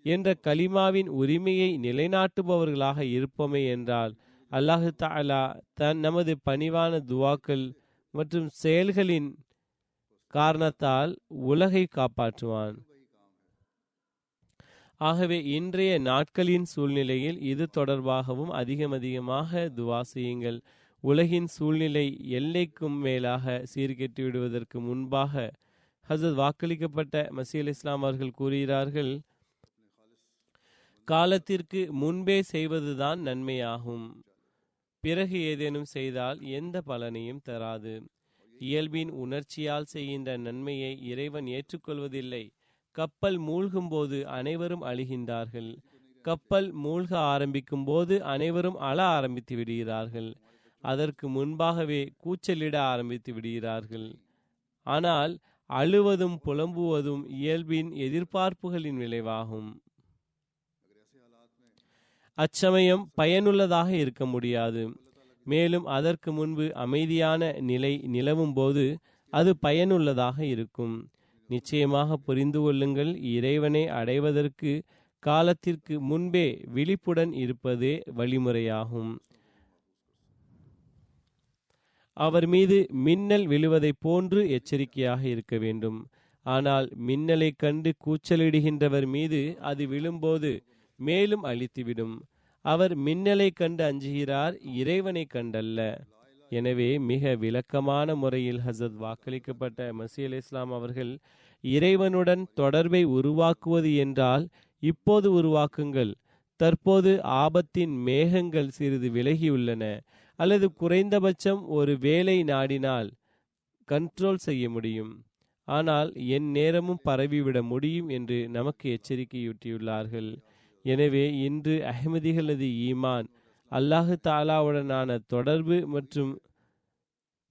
என்ற கலிமாவின் உரிமையை நிலைநாட்டுபவர்களாக இருப்போமே என்றால் அல்லாஹு தாலா தன் நமது பணிவான துவாக்கள் மற்றும் செயல்களின் காரணத்தால் உலகை காப்பாற்றுவான். ஆகவே இன்றைய நாட்களின் சூழ்நிலையில் இது தொடர்பாகவும் அதிகம் அதிகமாக துவா செய்யுங்கள். உலகின் சூழ்நிலை எல்லைக்கும் மேலாக சீர்கெட்டு விடுவதற்கு முன்பாக ஹசத் வாக்களிக்கப்பட்ட மசீல் இஸ்லாம் அவர்கள் கூறுகிறார்கள் காலத்திற்கு முன்பே செய்வதுதான் நன்மையாகும். பிறகு ஏதேனும் செய்தால் எந்த பலனையும் தராது. இயல்பின் உணர்ச்சியால் செய்கின்ற நன்மையை இறைவன் ஏற்றுக்கொள்வதில்லை. கப்பல் மூழ்கும் போது அனைவரும் அழுகின்றார்கள். கப்பல் மூழ்க ஆரம்பிக்கும் போது அனைவரும் அழ ஆரம்பித்து விடுகிறார்கள். அதற்கு முன்பாகவே கூச்சலிட ஆரம்பித்து விடுகிறார்கள். ஆனால் அழுவதும் புலம்புவதும் இயல்பின் எதிர்பார்ப்புகளின் விளைவாகும். அச்சமயம் பயனுள்ளதாக இருக்க முடியாது. மேலும் அதற்கு முன்பு அமைதியான நிலை நிலவும் போது அது பயனுள்ளதாக இருக்கும். நிச்சயமாக புரிந்து கொள்ளுங்கள். இறைவனை அடைவதற்கு காலத்திற்கு முன்பே விழிப்புடன் இருப்பதே வழிமுறையாகும். அவர் மீது மின்னல் விழுவதைப் போன்று எச்சரிக்கையாக இருக்க வேண்டும். ஆனால் மின்னலை கண்டு கூச்சலிடுகின்றவர் மீது அது விழும்போது மேலும் அழித்துவிடும். அவர் மின்னலை கண்டு அஞ்சுகிறார் இறைவனை கண்டல்ல. எனவே மிக விளக்கமான முறையில் ஹசத் வாக்களிக்கப்பட்ட மசீல் இஸ்லாம் அவர்கள் இறைவனுடன் தொடர்பை உருவாக்குவது என்றால் இப்போது உருவாக்குங்கள். தற்போது ஆபத்தின் மேகங்கள் சிறிது விலகியுள்ளன. அல்லது குறைந்தபட்சம் ஒரு வேலை நாடினால் கண்ட்ரோல் செய்ய முடியும். ஆனால் என் நேரமும் பரவிவிட முடியும் என்று நமக்கு எச்சரிக்கையூட்டியுள்ளார்கள். எனவே இன்று அஹ்மதிகளது ஈமான் அல்லாஹு தாலாவுடனான தொடர்பு மற்றும்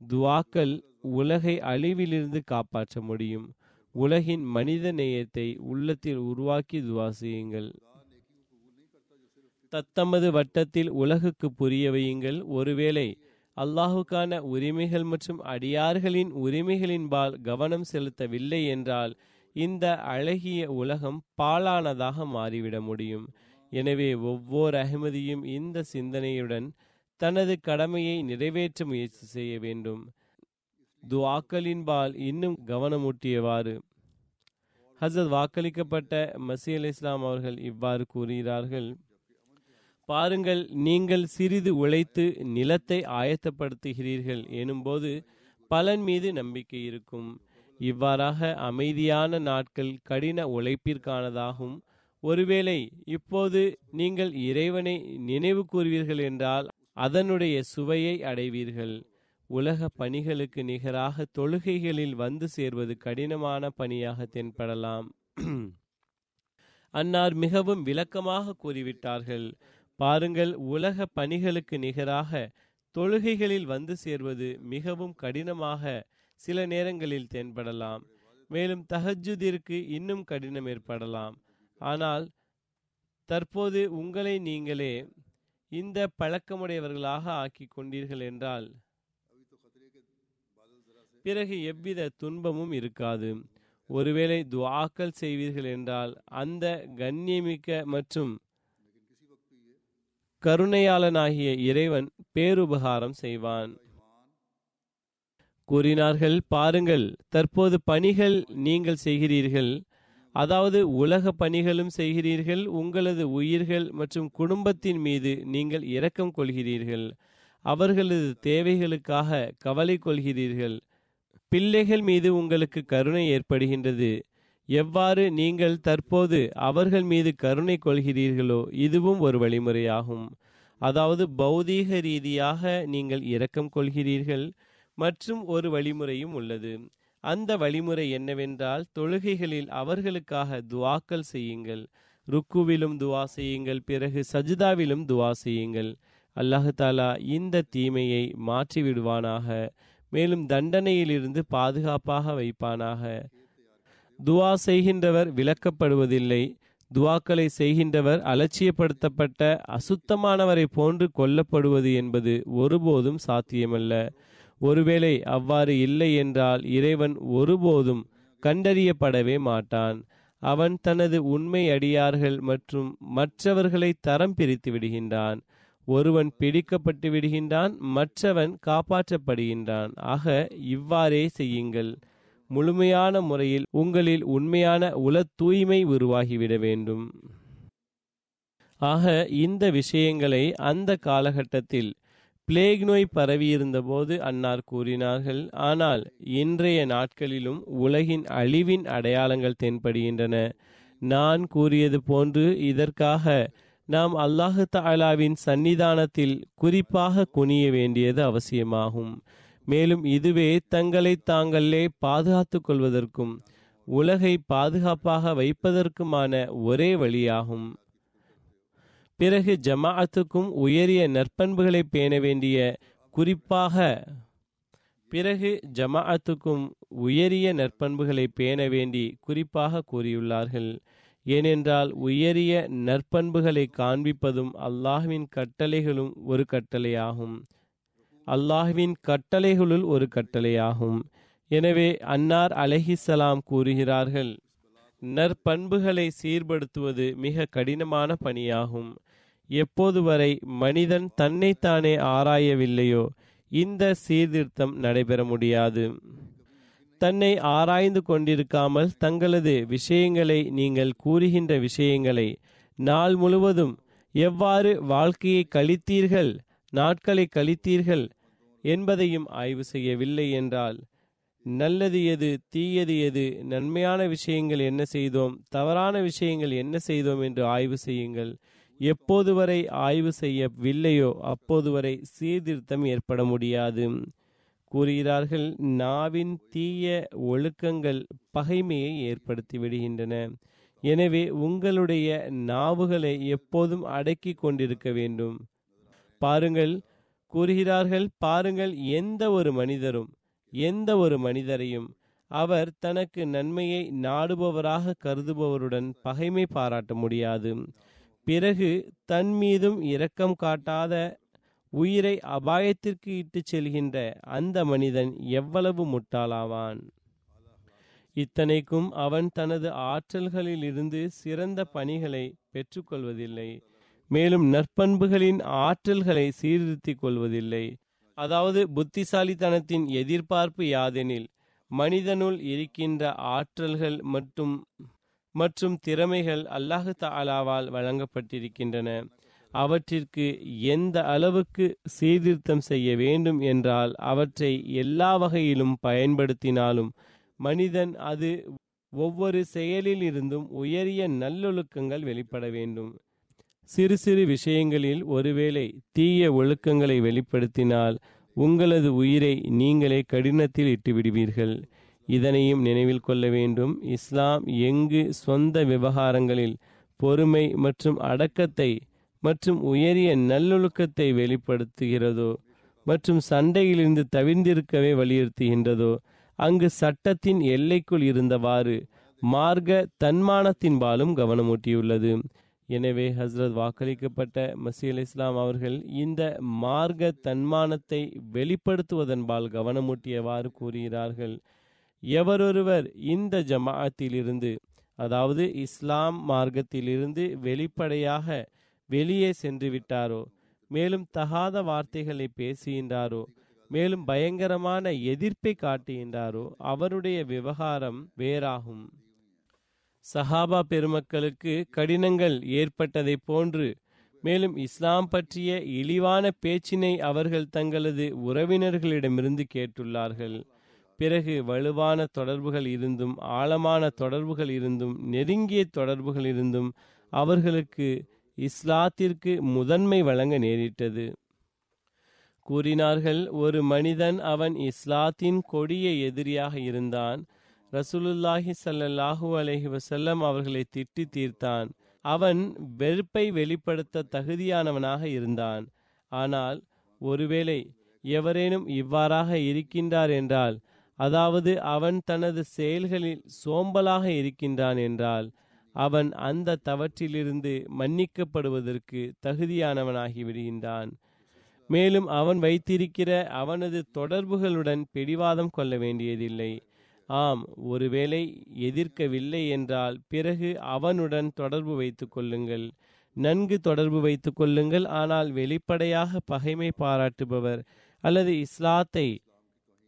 துவாக்கள் உலகை அழிவிலிருந்து காப்பாற்ற முடியும். உலகின் மனித நேயத்தை உள்ளத்தில் உருவாக்கி துவா செய்யுங்கள். தத்தமது வட்டத்தில் உலகுக்கு புரிய வையுங்கள். ஒருவேளை அல்லாஹுக்கான உரிமைகள் மற்றும் அடியார்களின் உரிமைகளின்பால் கவனம் செலுத்தவில்லை என்றால் இந்த அழகிய உலகம் பாழானதாக மாறிவிட முடியும். எனவே ஒவ்வொரு அகமதியும் இந்த சிந்தனையுடன் தனது கடமையை நிறைவேற்ற முயற்சி செய்ய வேண்டும். துவாக்களின்பால் இன்னும் கவனமூட்டியவாறு. ஹசத் வாக்களிக்கப்பட்ட மசி அலி இஸ்லாம் அவர்கள் இவ்வாறு கூறுகிறார்கள் பாருங்கள் நீங்கள் சிறிது உழைத்து நிலத்தை ஆயத்தப்படுத்துகிறீர்கள் எனும்போது பலன் மீது நம்பிக்கை இருக்கும். இவ்வாறாக அமைதியான நாட்கள் கடின உழைப்பிற்கானதாகும். ஒருவேளை இப்போது நீங்கள் இறைவனை நினைவு கூறுவீர்கள் என்றால் அதனுடைய சுவையை அடைவீர்கள். உலக பணிகளுக்கு நிகராக தொழுகைகளில் வந்து சேர்வது கடினமான பணியாக தென்படலாம். அன்னார் மிகவும் விளக்கமாக கூறிவிட்டார்கள். பாருங்கள் உலக பணிகளுக்கு நிகராக தொழுகைகளில் வந்து சேர்வது மிகவும் கடினமாக சில நேரங்களில் தென்படலாம். மேலும் தஹஜுதிற்கு இன்னும் கடினம் ஏற்படலாம். ஆனால் தற்போது உங்களை நீங்களே இந்த பழக்கமுடையவர்களாக ஆக்கி கொண்டீர்கள் என்றால் பிறகு எவ்வித துன்பமும் இருக்காது. ஒருவேளை துவாக்கள் செய்வீர்கள் என்றால் அந்த கண்ணியமிக்க மற்றும் கருணையாளனாகிய இறைவன் பேருபகாரம் செய்வான். கூறினார்கள் பாருங்கள் தற்போது பணிகள் நீங்கள் செய்கிறீர்கள். அதாவது உலக பணிகளும் செய்கிறீர்கள் உங்களது உயிர்கள் மற்றும் குடும்பத்தின் மீது நீங்கள் இரக்கம் கொள்கிறீர்கள். அவர்களது தேவைகளுக்காக கவலை கொள்கிறீர்கள். பிள்ளைகள் மீது உங்களுக்கு கருணை ஏற்படுகின்றது. எவ்வாறு நீங்கள் தற்போது அவர்கள் மீது கருணை கொள்கிறீர்களோ இதுவும் ஒரு வழிமுறையாகும். அதாவது பௌதீக ரீதியாக நீங்கள் இரக்கம் கொள்கிறீர்கள் மற்றும் ஒரு வழிமுறையும் உள்ளது. அந்த வழிமுறை என்னவென்றால் தொழுகைகளில் அவர்களுக்காக துவாக்கள் செய்யுங்கள். ருக்குவிலும் துவா செய்யுங்கள். பிறகு சஜிதாவிலும் துவா செய்யுங்கள். அல்லாஹாலா இந்த தீமையை மாற்றி விடுவானாக மேலும் தண்டனையிலிருந்து பாதுகாப்பாக வைப்பானாக. துவா செய்கின்றவர் விளக்கப்படுவதில்லை துவாக்களை செய்கின்றவர் அலட்சியப்படுத்தப்பட்ட அசுத்தமானவரை போன்று கொல்லப்படுவது என்பது ஒருபோதும் சாத்தியமல்ல. ஒருவேளை அவ்வாறு இல்லை என்றால் இறைவன் ஒருபோதும் கண்டறியப்படவே மாட்டான். அவன் தனது உண்மை அடியார்கள் மற்றும் மற்றவர்களை தரம் பிரித்து விடுகின்றான். ஒருவன் பிடிக்கப்பட்டு விடுகின்றான் மற்றவன் காப்பாற்றப்படுகின்றான். ஆக இவ்வாறே செய்யுங்கள். முழுமையான முறையில் உங்களில் உண்மையான உல தூய்மை உருவாகிவிட வேண்டும். ஆக இந்த விஷயங்களை அந்த காலகட்டத்தில் பிளேக் நோய் பரவியிருந்தபோது அன்னார் கூறினார்கள் ஆனால் இன்றைய நாட்களிலும் உலகின் அழிவின் அடையாளங்கள் தென்படுகின்றன. நான் கூறியது போன்று இதற்காக நாம் அல்லாஹு தாலாவின் சன்னிதானத்தில் குறிப்பாக குனிய வேண்டியது அவசியமாகும். மேலும் இதுவே தங்களை தாங்களே பாதுகாத்துக் கொள்வதற்கும் உலகை பாதுகாப்பாக வைப்பதற்குமான ஒரே வழியாகும். பிறகு ஜமாஅத்துக்கும் உயரிய நற்பண்புகளை பேண வேண்டிய குறிப்பாக பிறகு ஜமாஅத்துக்கும் உயரிய நற்பண்புகளை பேண வேண்டி குறிப்பாக கூறியுள்ளார்கள். ஏனென்றால் உயரிய நற்பண்புகளை காண்பிப்பதும் அல்லாஹ்வின் கட்டளைகளும் ஒரு கட்டளையாகும். அல்லாஹ்வின் கட்டளைகளுள் ஒரு கட்டளையாகும். எனவே அன்னார் அலஹிசலாம் கூறுகிறார்கள் நற்பண்புகளை சீர்படுத்துவது மிக கடினமான பணியாகும். எப்போது வரை மனிதன் தன்னைத்தானே ஆராயவில்லையோ இந்த சீர்திருத்தம் நடைபெற முடியாது. தன்னை ஆராய்ந்து கொண்டிருக்காமல் தங்களது விஷயங்களை நீங்கள் கூறுகின்ற விஷயங்களை நாள் முழுவதும் எவ்வாறு வாழ்க்கையை கழித்தீர்கள் நாட்களை கழித்தீர்கள் என்பதையும் ஆய்வு செய்யவில்லை என்றால் நல்லது எது தீயது எது நன்மையான விஷயங்கள் என்ன செய்தோம் தவறான விஷயங்கள் என்ன செய்தோம் என்று ஆய்வு செய்யுங்கள். எப்போது வரை ஆய்வு செய்யவில்லையோ அப்போது வரை சீர்திருத்தம் ஏற்பட முடியாது. கூறுகிறார்கள் நாவின் தீய ஒழுக்கங்கள் பகைமையை ஏற்படுத்தி விடுகின்றன. எனவே உங்களுடைய நாவுகளை எப்போதும் அடக்கி கொண்டிருக்க வேண்டும். பாருங்கள் கூறுகிறார்கள் பாருங்கள் எந்த ஒரு மனிதரும் எந்த ஒரு மனிதரையும் அவர் தனக்கு நன்மையை நாடுபவராக கருதுபவருடன் பகைமை பாராட்ட முடியாது. பிறகு தன் மீதும் இரக்கம் காட்டாத உயிரை அபாயத்திற்கு இட்டுச் செல்கின்ற அந்த மனிதன் எவ்வளவு முட்டாளாவான்? இத்தனைக்கும் அவன் தனது ஆற்றல்களிலிருந்து சிறந்த பணிகளை பெற்றுக்கொள்வதில்லை. மேலும் நற்பண்புகளின் ஆற்றல்களை சீர்திருத்திக் கொள்வதில்லை. அதாவது புத்திசாலித்தனத்தின் எதிர்பார்ப்பு யாதெனில் மனிதனுள் இருக்கின்ற ஆற்றல்கள் மற்றும் மற்றும் திறமைகள் அல்லாஹு தாலாவால் வழங்கப்பட்டிருக்கின்றன. அவற்றிற்கு எந்த அளவுக்கு சீர்திருத்தம் செய்ய வேண்டும் என்றால் அவற்றை எல்லா வகையிலும் பயன்படுத்தினாலும் மனிதன் அது ஒவ்வொரு செயலில் இருந்தும் உயரிய நல்லொழுக்கங்கள் வெளிப்பட வேண்டும். சிறு சிறு விஷயங்களில் ஒருவேளை தீய ஒழுக்கங்களை வெளிப்படுத்தினால் உங்களது உயிரை நீங்களே கடினத்தில் இட்டு விடுவீர்கள் இதனையும் நினைவில் கொள்ள வேண்டும். இஸ்லாம் எங்கு சொந்த விவகாரங்களில் பொறுமை மற்றும் அடக்கத்தை மற்றும் உயரிய நல்லொழுக்கத்தை வெளிப்படுத்துகிறதோ மற்றும் சண்டையிலிருந்து தவிர்ந்திருக்கவே வலியுறுத்துகின்றதோ அங்கு சட்டத்தின் எல்லைக்குள் இருந்தவாறு மார்க்க தன்மானத்தின்பாலும் கவனமூட்டியுள்ளது. எனவே ஹஸ்ரத் வாக்களிக்கப்பட்ட மசீல் அலி இஸ்லாம் அவர்கள் இந்த மார்க்க தன்மானத்தை வெளிப்படுத்துவதன்பால் கவனமூட்டியவாறு கூறுகிறார்கள். எவரொருவர் இந்த ஜமாஅத்திலிருந்து அதாவது இஸ்லாம் மார்க்கத்திலிருந்து வெளிப்படையாக வெளியே சென்று விட்டாரோ மேலும் தகாத வார்த்தைகளை பேசுகின்றாரோ மேலும் பயங்கரமான எதிர்ப்பை காட்டுகின்றாரோ அவருடைய விவகாரம் வேறாகும். சஹாபா பெருமக்களுக்கு கடினங்கள் ஏற்பட்டதை போன்று மேலும் இஸ்லாம் பற்றிய இழிவான பேச்சினை அவர்கள் தங்களது உறவினர்களிடமிருந்து கேட்டுள்ளார்கள். பிறகு வலுவான தொடர்புகள் இருந்தும் ஆழமான தொடர்புகள் இருந்தும் நெருங்கிய தொடர்புகள் இருந்தும் அவர்களுக்கு இஸ்லாத்திற்கு முதன்மை வழங்க நேரிட்டது. கூறினார்கள் ஒரு மனிதன் அவன் இஸ்லாத்தின் கொடிய எதிரியாக இருந்தான். ரசூலுல்லாஹி ஸல்லல்லாஹு அலஹி வசல்லம் அவர்களை திட்டி தீர்த்தான். அவன் வெறுப்பை வெளிப்படுத்த தகுதியானவனாக இருந்தான். ஆனால் ஒருவேளை எவரேனும் இவ்வாறாக இருக்கின்றார் என்றால் அதாவது அவன் தனது செயல்களில் சோம்பலாக இருக்கின்றான் என்றால் அவன் அந்த தவற்றிலிருந்து மன்னிக்கப்படுவதற்கு தகுதியானவனாகி விடுகின்றான். மேலும் அவன் வைத்திருக்கிற அவனது தொடர்புகளுடன் பிடிவாதம் கொள்ள வேண்டியதில்லை. ஆம் ஒருவேளை எதிர்க்கவில்லை என்றால் பிறகு அவனுடன் தொடர்பு வைத்துக் கொள்ளுங்கள். நன்கு தொடர்பு வைத்துக் கொள்ளுங்கள் ஆனால் வெளிப்படையாக பகைமை பாராட்டுபவர் அல்லது இஸ்லாத்தை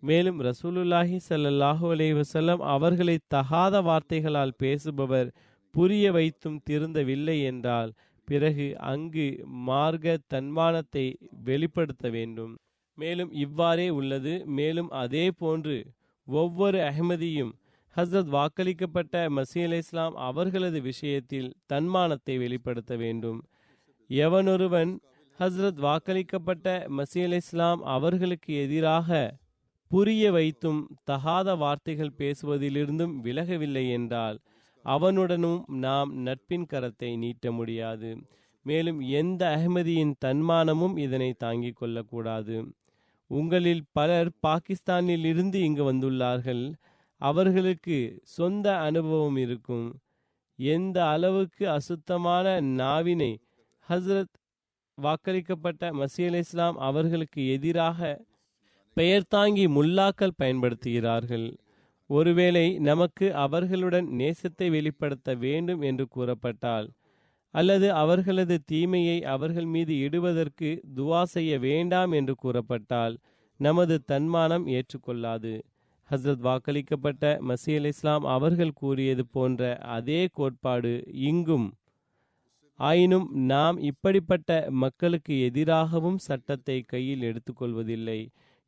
மேலும் ரசூலுல்லாஹி ஸல்லல்லாஹு அலி வசல்லம் அவர்களை தகாத வார்த்தைகளால் பேசுபவர் புரிய வைத்தும் திருந்தவில்லை என்றால் பிறகு அங்கு மார்க்க தன்மானத்தை வெளிப்படுத்த வேண்டும். மேலும் இவ்வாறே உள்ளது. மேலும் அதே போன்று ஒவ்வொரு அஹ்மதியும் ஹசரத் வாக்களிக்கப்பட்ட மசீ அலி இஸ்லாம் அவர்களது விஷயத்தில் தன்மானத்தை வெளிப்படுத்த வேண்டும். எவனொருவன் ஹஸ்ரத் வாக்களிக்கப்பட்ட மசீ அலி இஸ்லாம் அவர்களுக்கு எதிராக புரிய வைத்தும் தகாத வார்த்தைகள் பேசுவதிலிருந்தும் விலகவில்லை என்றால் அவனுடனும் நாம் நட்பின் கரத்தை நீட்ட முடியாது. மேலும் எந்த அகமதியின் தன்மானமும் இதனை தாங்கிக் கொள்ளக்கூடாது. உங்களில் பலர் பாகிஸ்தானில் இருந்து இங்கு வந்துள்ளார்கள். அவர்களுக்கு சொந்த அனுபவம் இருக்கும். எந்த அளவுக்கு அசுத்தமான நாவினை ஹஸ்ரத் வாக்களிக்கப்பட்ட மசீல் இஸ்லாம் அவர்களுக்கு எதிராக பெயர் தாங்கி முல்லாக்கள் பயன்படுத்துகிறார்கள். ஒருவேளை நமக்கு அவர்களுடன் நேசத்தை வெளிப்படுத்த வேண்டும் என்று கூறப்பட்டால் அல்லது அவர்களது தீமையை அவர்கள் மீது இடுவதற்கு துவா செய்ய வேண்டாம் என்று கூறப்பட்டால் நமது தன்மானம் ஏற்றுக்கொள்ளாது. ஹசரத் வாக்களிக்கப்பட்ட மசீல் இஸ்லாம் அவர்கள் கூறியது போன்ற அதே கோட்பாடு இங்கும். ஆயினும் நாம் இப்படிப்பட்ட மக்களுக்கு எதிராகவும் சட்டத்தை கையில் எடுத்துக்கொள்வதில்லை.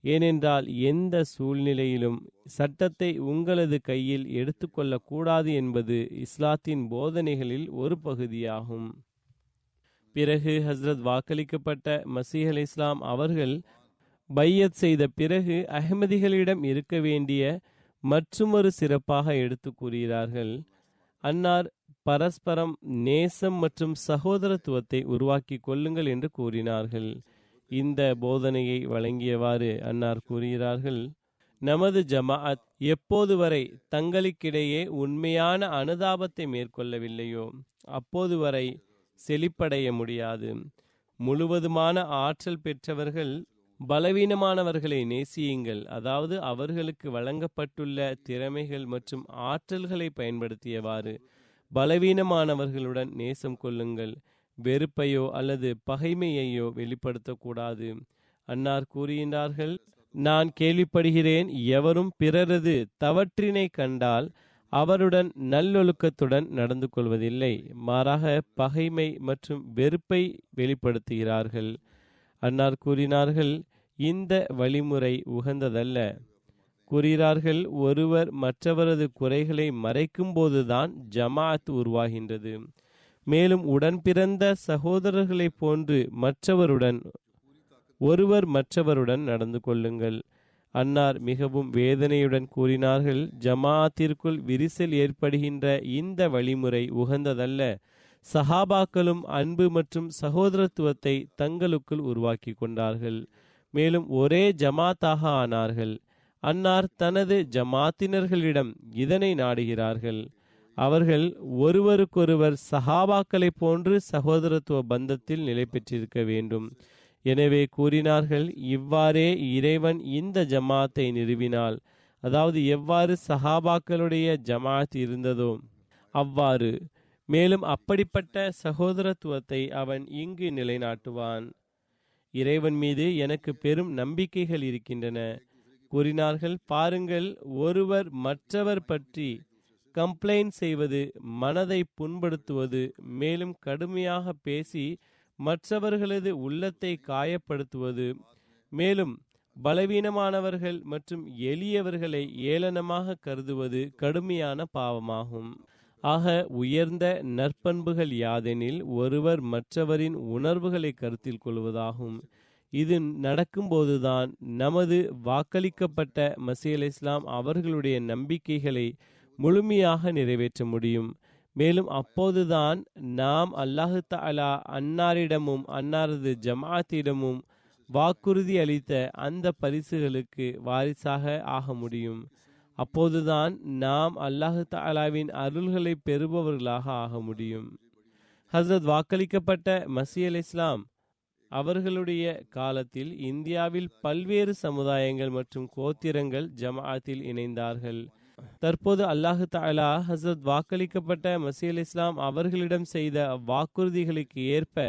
ஏனென்றால் எந்த சூழ்நிலையிலும் சட்டத்தை உங்களது கையில் எடுத்துக்கொள்ளக்கூடாது என்பது இஸ்லாத்தின் போதனைகளில் ஒரு பகுதியாகும். பிறகு ஹஸ்ரத் வாக்களிக்கப்பட்ட மசீஹ் அலி இஸ்லாம் அவர்கள் பையத் செய்த பிறகு அகமதிகளிடம் இருக்க வேண்டிய மற்றுமொரு சிறப்பாக எடுத்து கூறுகிறார்கள். அன்னார் பரஸ்பரம் நேசம் மற்றும் சகோதரத்துவத்தை உருவாக்கி கொள்ளுங்கள் என்று கூறினார்கள். இந்த போதனையை வழங்கியவாறு அன்னார் கூறுகிறார்கள் நமது ஜமாஅத் எப்போது வரை தங்களுக்கிடையே உண்மையான அனுதாபத்தை மேற்கொள்ளவில்லையோ அப்போது வரை செழிப்படைய முடியாது. முழுவதுமான ஆற்றல் பெற்றவர்கள் பலவீனமானவர்களை நேசியுங்கள். அதாவது அவர்களுக்கு வழங்கப்பட்டுள்ள திறமைகள் மற்றும் ஆற்றல்களை பயன்படுத்தியவாறு பலவீனமானவர்களுடன் நேசம் கொள்ளுங்கள். வெறுப்பையோ அல்லது பகைமையையோ வெளிப்படுத்தக்கூடாது. அன்னார் கூறுகின்றார்கள் நான் கேள்விப்படுகிறேன் எவரும் பிறரது தவற்றினை கண்டால் அவருடன் நல்லொழுக்கத்துடன் நடந்து கொள்வதில்லை. மாறாக பகைமை மற்றும் வெறுப்பை வெளிப்படுத்துகிறார்கள். அன்னார் கூறினார்கள் இந்த வழிமுறை உகந்ததல்ல. கூறுகிறார்கள் ஒருவர் மற்றவரது குறைகளை மறைக்கும் போதுதான் ஜமாஅத் உருவாகின்றது. மேலும் உடன் பிறந்த சகோதரர்களைப் போன்று மற்றவருடன் ஒருவர் மற்றவருடன் நடந்து கொள்ளுங்கள். அன்னார் மிகவும் வேதனையுடன் கூறினார்கள் ஜமாத்திற்குள் விரிசல் ஏற்படுகின்ற இந்த வழிமுறை உகந்ததல்ல. சஹாபாக்களும் அன்பு மற்றும் சகோதரத்துவத்தை தங்களுக்குள் உருவாக்கி கொண்டார்கள். மேலும் ஒரே ஜமாத்தாக ஆனார்கள். அன்னார் தனது ஜமாத்தினர்களிடம் இதனை நாடுகிறார்கள். அவர்கள் ஒருவருக்கொருவர் சகாபாக்களைப் போன்று சகோதரத்துவ பந்தத்தில் நிலை பெற்றிருக்க வேண்டும். எனவே கூறினார்கள் இவ்வாறே இறைவன் இந்த ஜமாத்தை நிறுவினால் அதாவது எவ்வாறு சஹாபாக்களுடைய ஜமாத் இருந்ததோ அவ்வாறு. மேலும் அப்படிப்பட்ட சகோதரத்துவத்தை அவன் இங்கு நிலைநாட்டுவான். இறைவன் மீது எனக்கு பெரும் நம்பிக்கைகள் இருக்கின்றன. கூறினார்கள் பாருங்கள் ஒருவர் மற்றவர் பற்றி கம்ப்ளைண்ட் செய்வது மனதை புண்படுத்துவது மேலும் கடுமையாக பேசி மற்றவர்களது உள்ளத்தை காயப்படுத்துவது மேலும் பலவீனமானவர்கள் மற்றும் எளியவர்களை ஏளனமாக கருதுவது கடுமையான பாவமாகும். ஆக உயர்ந்த நற்பண்புகள் யாதெனில் ஒருவர் மற்றவரின் உணர்வுகளை கருத்தில் கொள்வதாகும். இது நடக்கும்போதுதான் நமது வாக்களிக்கப்பட்ட மசீல் இஸ்லாம் அவர்களுடைய நம்பிக்கைகளை முழுமையாக நிறைவேற்ற முடியும். மேலும் அப்போதுதான் நாம் அல்லாஹு தாலா அன்னாரிடமும் அன்னாரது ஜமாத்திடமும் வாக்குறுதி அளித்த அந்த பரிசுகளுக்கு வாரிசாக ஆக முடியும். அப்போதுதான் நாம் அல்லாஹு தாலாவின் அருள்களை பெறுபவர்களாக ஆக முடியும். ஹசரத் வாக்களிக்கப்பட்ட மசி அல் இஸ்லாம் அவர்களுடைய காலத்தில் இந்தியாவில் பல்வேறு சமுதாயங்கள் மற்றும் கோத்திரங்கள் ஜமாஅத்தில் இணைந்தார்கள். தற்போது அல்லாஹு தாலா ஹசரத் வாக்களிக்கப்பட்ட மசீல் இஸ்லாம் அவர்களிடம் செய்த வாக்குறுதிகளுக்கு ஏற்ப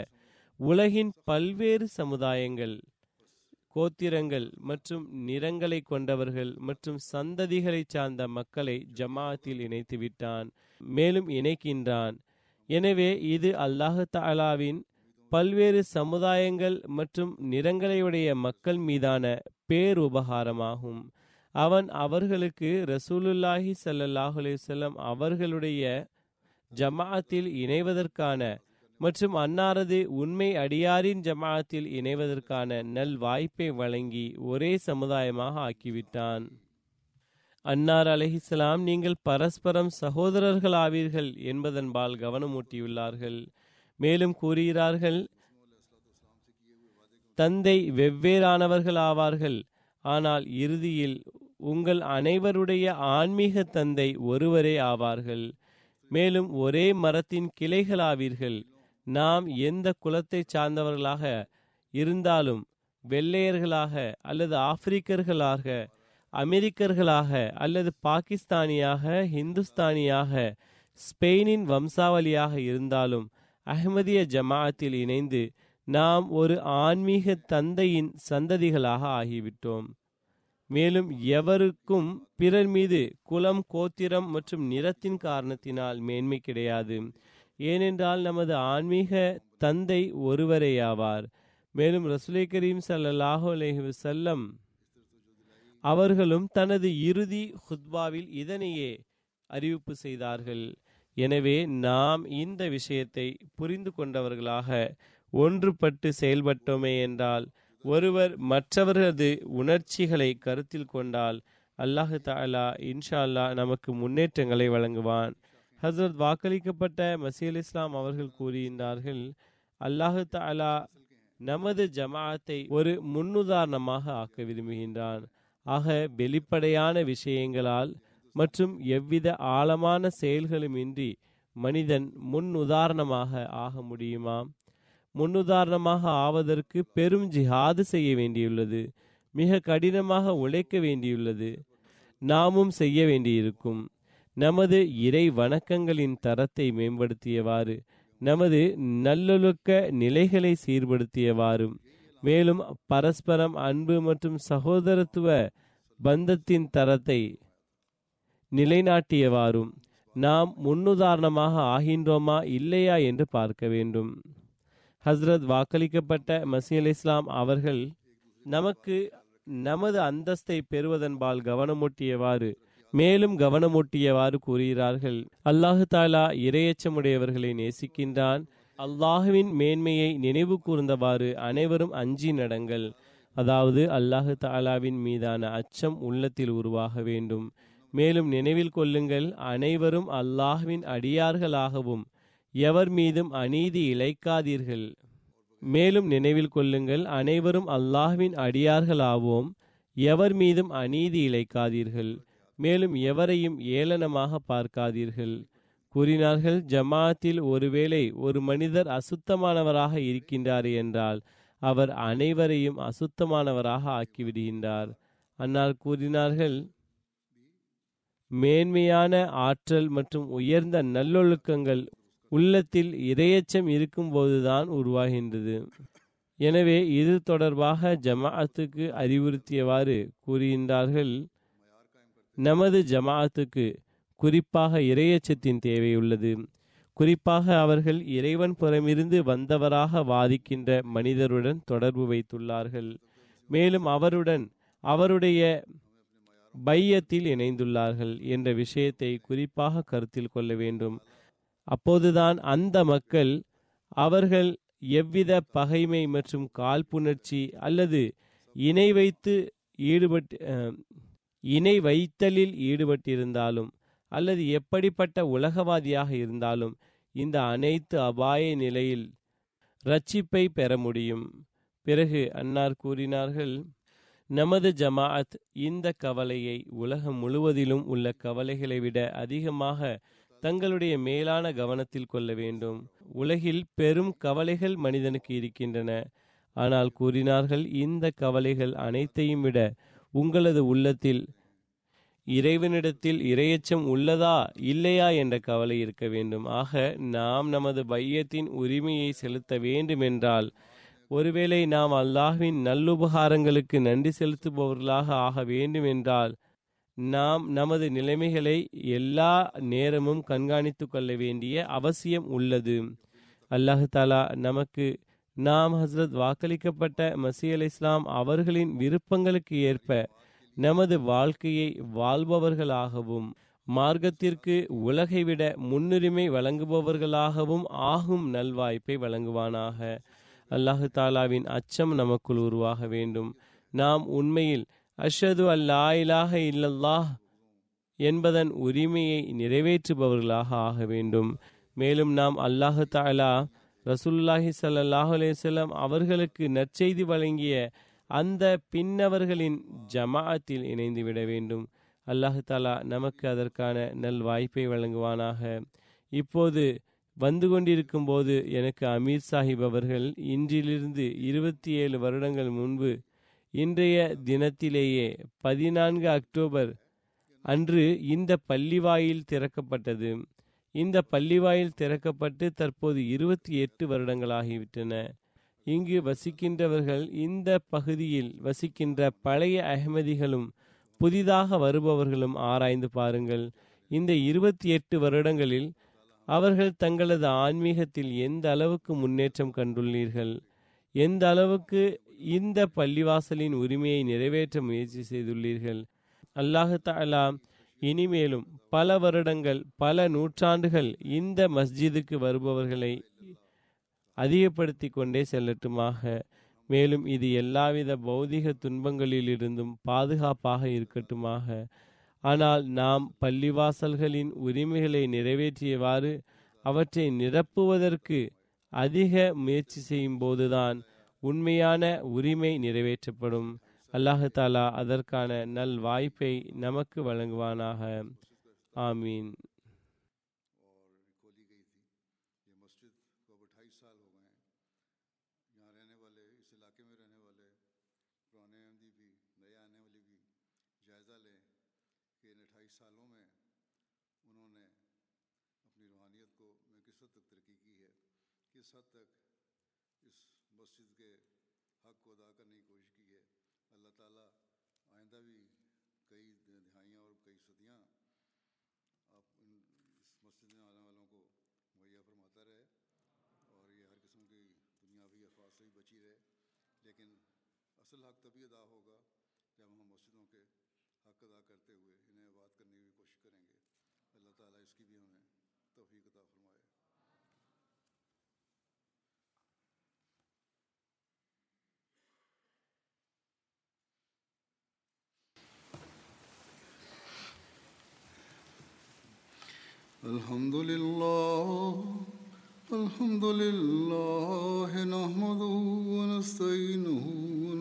உலகின் பல்வேறு சமுதாயங்கள் கோத்திரங்கள் மற்றும் நிறங்களை கொண்டவர்கள் மற்றும் சந்ததிகளை சார்ந்த மக்களை ஜமாஅத்தில் இணைத்து விட்டான் மேலும் இணைக்கின்றான். எனவே இது அல்லாஹு தாலாவின் பல்வேறு சமுதாயங்கள் மற்றும் நிறங்களையுடைய மக்கள் மீதான பேருபகாரமாகும். அவன் அவர்களுக்கு ரசூலுல்லாஹி சல்லாஹூ அலைவலம் அவர்களுடைய ஜமாஅத்தில் இணைவதற்கான மற்றும் அன்னாரது உண்மை அடியாரின் ஜமாஅத்தில் இணைவதற்கான நல் வாய்ப்பை வழங்கி ஒரே சமுதாயமாக ஆக்கிவிட்டான். அன்னார் அலஹிஸ்லாம் நீங்கள் பரஸ்பரம் சகோதரர்கள் ஆவீர்கள் என்பதன்பால் கவனமூட்டியுள்ளார்கள். மேலும் கூறுகிறார்கள் தந்தை வெவ்வேறானவர்கள் ஆவார்கள் ஆனால் இறுதியில் உங்கள் அனைவருடைய ஆன்மீக தந்தை ஒருவரே ஆவார்கள். மேலும் ஒரே மரத்தின் கிளைகளாவீர்கள். நாம் எந்த குலத்தை சார்ந்தவர்களாக இருந்தாலும் வெள்ளையர்களாக அல்லது ஆப்பிரிக்கர்களாக அமெரிக்கர்களாக அல்லது பாகிஸ்தானியாக ஹிந்துஸ்தானியாக ஸ்பெயினின் வம்சாவளியாக இருந்தாலும் அஹ்மதிய ஜமாஅத்தில் இணைந்து நாம் ஒரு ஆன்மீக தந்தையின் சந்ததிகளாக ஆகிவிட்டோம். மேலும் எவருக்கும் பிறர் மீது குலம் கோத்திரம் மற்றும் நிறத்தின் காரணத்தினால் மேன்மை கிடையாது. ஏனென்றால் நமது ஆன்மீக தந்தை ஒருவரேயாவார். மேலும் ரசுலை கரீம் சல்லாஹு அலஹி செல்லம் அவர்களும் தனது இறுதி ஹுத்பாவில் இதனையே அறிவிப்பு செய்தார்கள். எனவே நாம் இந்த விஷயத்தை புரிந்து கொண்டவர்களாக ஒன்றுபட்டு செயல்பட்டோமே என்றால் ஒருவர் மற்றவர்களது உணர்ச்சிகளை கருத்தில் கொண்டால் அல்லாஹு தாலா இன்ஷா அல்லா நமக்கு முன்னேற்றங்களை வழங்குவான். ஹசரத் வாக்களிக்கப்பட்ட மசீல் இஸ்லாம் அவர்கள் கூறுகின்றார்கள் அல்லாஹு தாலா நமது ஜமாஅத்தை ஒரு முன்னுதாரணமாக ஆக்க விரும்புகின்றான். ஆக வெளிப்படையான விஷயங்களால் மற்றும் எவ்வித ஆழமான செயல்களுமின்றி மனிதன் முன் உதாரணமாக ஆக முடியுமாம் முன்னுதாரணமாக ஆவதற்கு பெரும் ஜிஹாது செய்ய வேண்டியுள்ளது. மிக கடினமாக உழைக்க வேண்டியுள்ளது. நாமும் செய்ய வேண்டியிருக்கும். நமது இறை வணக்கங்களின் தரத்தை மேம்படுத்தியவாறு நமது நல்லொழுக்க நிலைகளை சீர்படுத்தியவாறும் மேலும் பரஸ்பரம் அன்பு மற்றும் சகோதரத்துவ பந்தத்தின் தரத்தை நிலைநாட்டியவாறும் நாம் முன்னுதாரணமாக ஆகின்றோமா இல்லையா என்று பார்க்க வேண்டும். ஹஸ்ரத் வாக்களிக்கப்பட்ட மசி அலி இஸ்லாம் அவர்கள் நமக்கு நமது அந்தஸ்தை பெறுவதன்பால் கவனமூட்டியவாறு மேலும் கவனமூட்டியவாறு கூறுகிறார்கள். அல்லாஹு தாலா இரையச்சமுடையவர்களை நேசிக்கின்றான். அல்லாஹுவின் மேன்மையை நினைவு கூர்ந்தவாறு அனைவரும் அஞ்சி நடங்கள். அதாவது அல்லாஹு தாலாவின் மீதான அச்சம் உள்ளத்தில் உருவாக வேண்டும். மேலும் நினைவில் கொள்ளுங்கள் அனைவரும் அல்லாஹ்வின் அடியார்களாகவும் எவர் மீதும் அநீதி இழைக்காதீர்கள். மேலும் நினைவில் கொள்ளுங்கள் அனைவரும் அல்லாஹ்வின் அடியார்களாவோம். எவர் மீதும் அநீதி இழைக்காதீர்கள். மேலும் எவரையும் ஏளனமாக பார்க்காதீர்கள். கூறினார்கள் ஜமாத்தில் ஒருவேளை ஒரு மனிதர் அசுத்தமானவராக இருக்கின்றார் என்றால் அவர் அனைவரையும் அசுத்தமானவராக ஆக்கிவிடுகின்றார். அன்னால் கூறினார்கள் மேன்மையான ஆற்றல் மற்றும் உயர்ந்த நல்லொழுக்கங்கள் உள்ளத்தில் இரையச்சம் இருக்கும்போதுதான் உருவாகின்றது. எனவே இது தொடர்பாக ஜமாஅத்துக்கு அறிவுறுத்தியவாறு கூறுகின்றார்கள். நமது ஜமாஅத்துக்கு குறிப்பாக இரையச்சத்தின் தேவையுள்ளது குறிப்பாக அவர்கள் இறைவன் புறமிருந்து வந்தவராக வாதிக்கின்ற மனிதருடன் தொடர்பு வைத்துள்ளார்கள். மேலும் அவருடன் அவருடைய பையத்தில் இணைந்துள்ளார்கள் என்ற விஷயத்தை குறிப்பாக கருத்தில் கொள்ள வேண்டும். அப்போதுதான் அந்த மக்கள் அவர்கள் எவ்வித பகைமை மற்றும் காழ்ப்புணர்ச்சி அல்லது இணை வைத்து ஈடுபட்டு இணை வைத்தலில் ஈடுபட்டிருந்தாலும் அல்லது எப்படிப்பட்ட உலகவாதியாக இருந்தாலும் இந்த அனைத்து அபாய நிலையில் ரட்சிப்பை பெற முடியும். பிறகு அன்னார் கூறினார்கள் நமது ஜமாஅத் இந்த கவலையை உலகம் முழுவதிலும் உள்ள கவலைகளை விட அதிகமாக தங்களுடைய மேலான கவனத்தில் கொள்ள வேண்டும். உலகில் பெரும் கவலைகள் மனிதனுக்கு இருக்கின்றன. ஆனால் கூறினார்கள் இந்த கவலைகள் அனைத்தையும் விட உங்களது உள்ளத்தில் இறைவனிடத்தில் இரையச்சம் உள்ளதா இல்லையா என்ற கவலை இருக்க வேண்டும். ஆக நாம் நமது பையத்தின் உரிமையை செலுத்த வேண்டுமென்றால் ஒருவேளை நாம் அல்லாஹ்வின் நல்லுபகாரங்களுக்கு நன்றி செலுத்துபவர்களாக ஆக வேண்டுமென்றால் நாம் நமது நிலைமைகளை எல்லா நேரமும் கண்காணித்து கொள்ள வேண்டிய அவசியம் உள்ளது. அல்லாஹு தாலா நமக்கு நாம் ஹசரத் வாக்களிக்கப்பட்ட மசீல் அல் இஸ்லாம் அவர்களின் விருப்பங்களுக்கு ஏற்ப நமது வாழ்க்கையை வாழ்பவர்களாகவும் மார்க்கத்திற்கு உலகை விட முன்னுரிமை வழங்குபவர்களாகவும் ஆகும் நல்வாய்ப்பை வழங்குவானாக. அல்லாஹு தாலாவின் அச்சம் நமக்குள் உருவாக வேண்டும். நாம் உண்மையில் அஷது அல்லா இலாக இல்லல்லாஹ் என்பதன் உரிமையை நிறைவேற்றுபவர்களாக ஆக வேண்டும். மேலும் நாம் அல்லாஹு தாலா ரசூல்லாஹி சல்லாஹ் அலேசல்லாம் அவர்களுக்கு நற்செய்தி வழங்கிய அந்த பின்னவர்களின் ஜமாஅத்தில் இணைந்து விட வேண்டும். அல்லாஹு தாலா நமக்கு அதற்கான நல் வாய்ப்பை வழங்குவானாக. இப்போது வந்து கொண்டிருக்கும் போது எனக்கு அமீர் சாஹிப் அவர்கள் இன்றிலிருந்து இருபத்தி ஏழு வருடங்கள் முன்பு இன்றைய தினத்திலேயே பதினான்கு அக்டோபர் அன்று இந்த பள்ளிவாயில் திறக்கப்பட்டது. இந்த பள்ளிவாயில் திறக்கப்பட்டு தற்போது இருபத்தி எட்டு வருடங்களாகிவிட்டன. இங்கு வசிக்கின்றவர்கள் இந்த பகுதியில் வசிக்கின்ற பழைய அகமதிகளும் புதிதாக வருபவர்களும் ஆராய்ந்து பாருங்கள். இந்த இருபத்தி எட்டு வருடங்களில் அவர்கள் தங்களது ஆன்மீகத்தில் எந்த அளவுக்கு முன்னேற்றம் கண்டுள்ளீர்கள்? எந்த அளவுக்கு இந்த பள்ளிவாசலின் உரிமையை நிறைவேற்ற முயற்சி செய்துள்ளீர்கள். அல்லாஹு தாலா இனிமேலும் பல வருடங்கள் பல நூற்றாண்டுகள் இந்த மஸ்ஜிதுக்கு வருபவர்களை அதிகப்படுத்தி கொண்டே செல்லட்டுமாக. மேலும் இது எல்லாவித பௌதிக துன்பங்களிலிருந்தும் பாதுகாப்பாக இருக்கட்டுமாக. ஆனால் நாம் பள்ளிவாசல்களின் உரிமைகளை நிறைவேற்றியவாறு அவற்றை நிரப்புவதற்கு அதிக முயற்சி செய்யும் போதுதான் உண்மையான உரிமை நிறைவேற்றப்படும். அல்லாஹு தாலா அதற்கான நல் வாய்ப்பை நமக்கு வழங்குவானாக. ஆமீன். اصل حق تبھی ادا ہوگا جب ہم مسجدوں کے حق ادا کرتے ہوئے انہیں آباد کرنے کی کوشش کریں گے۔ اللہ تعالیٰ اس کی بھی ہمیں توفیق عطا فرمائے۔ الحمد لله الحمد لله نحمده ونستعينه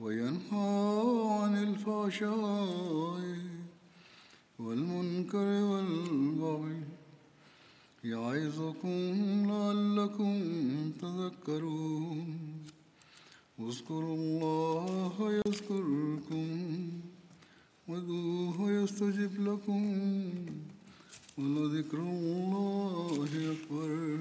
وينهى عن الفحشاء والمنكر والبغي يعظكم لعلكم تذكرون اذكروا الله يذكركم وادعوه يستجب لكم ولذكر الله أكبر.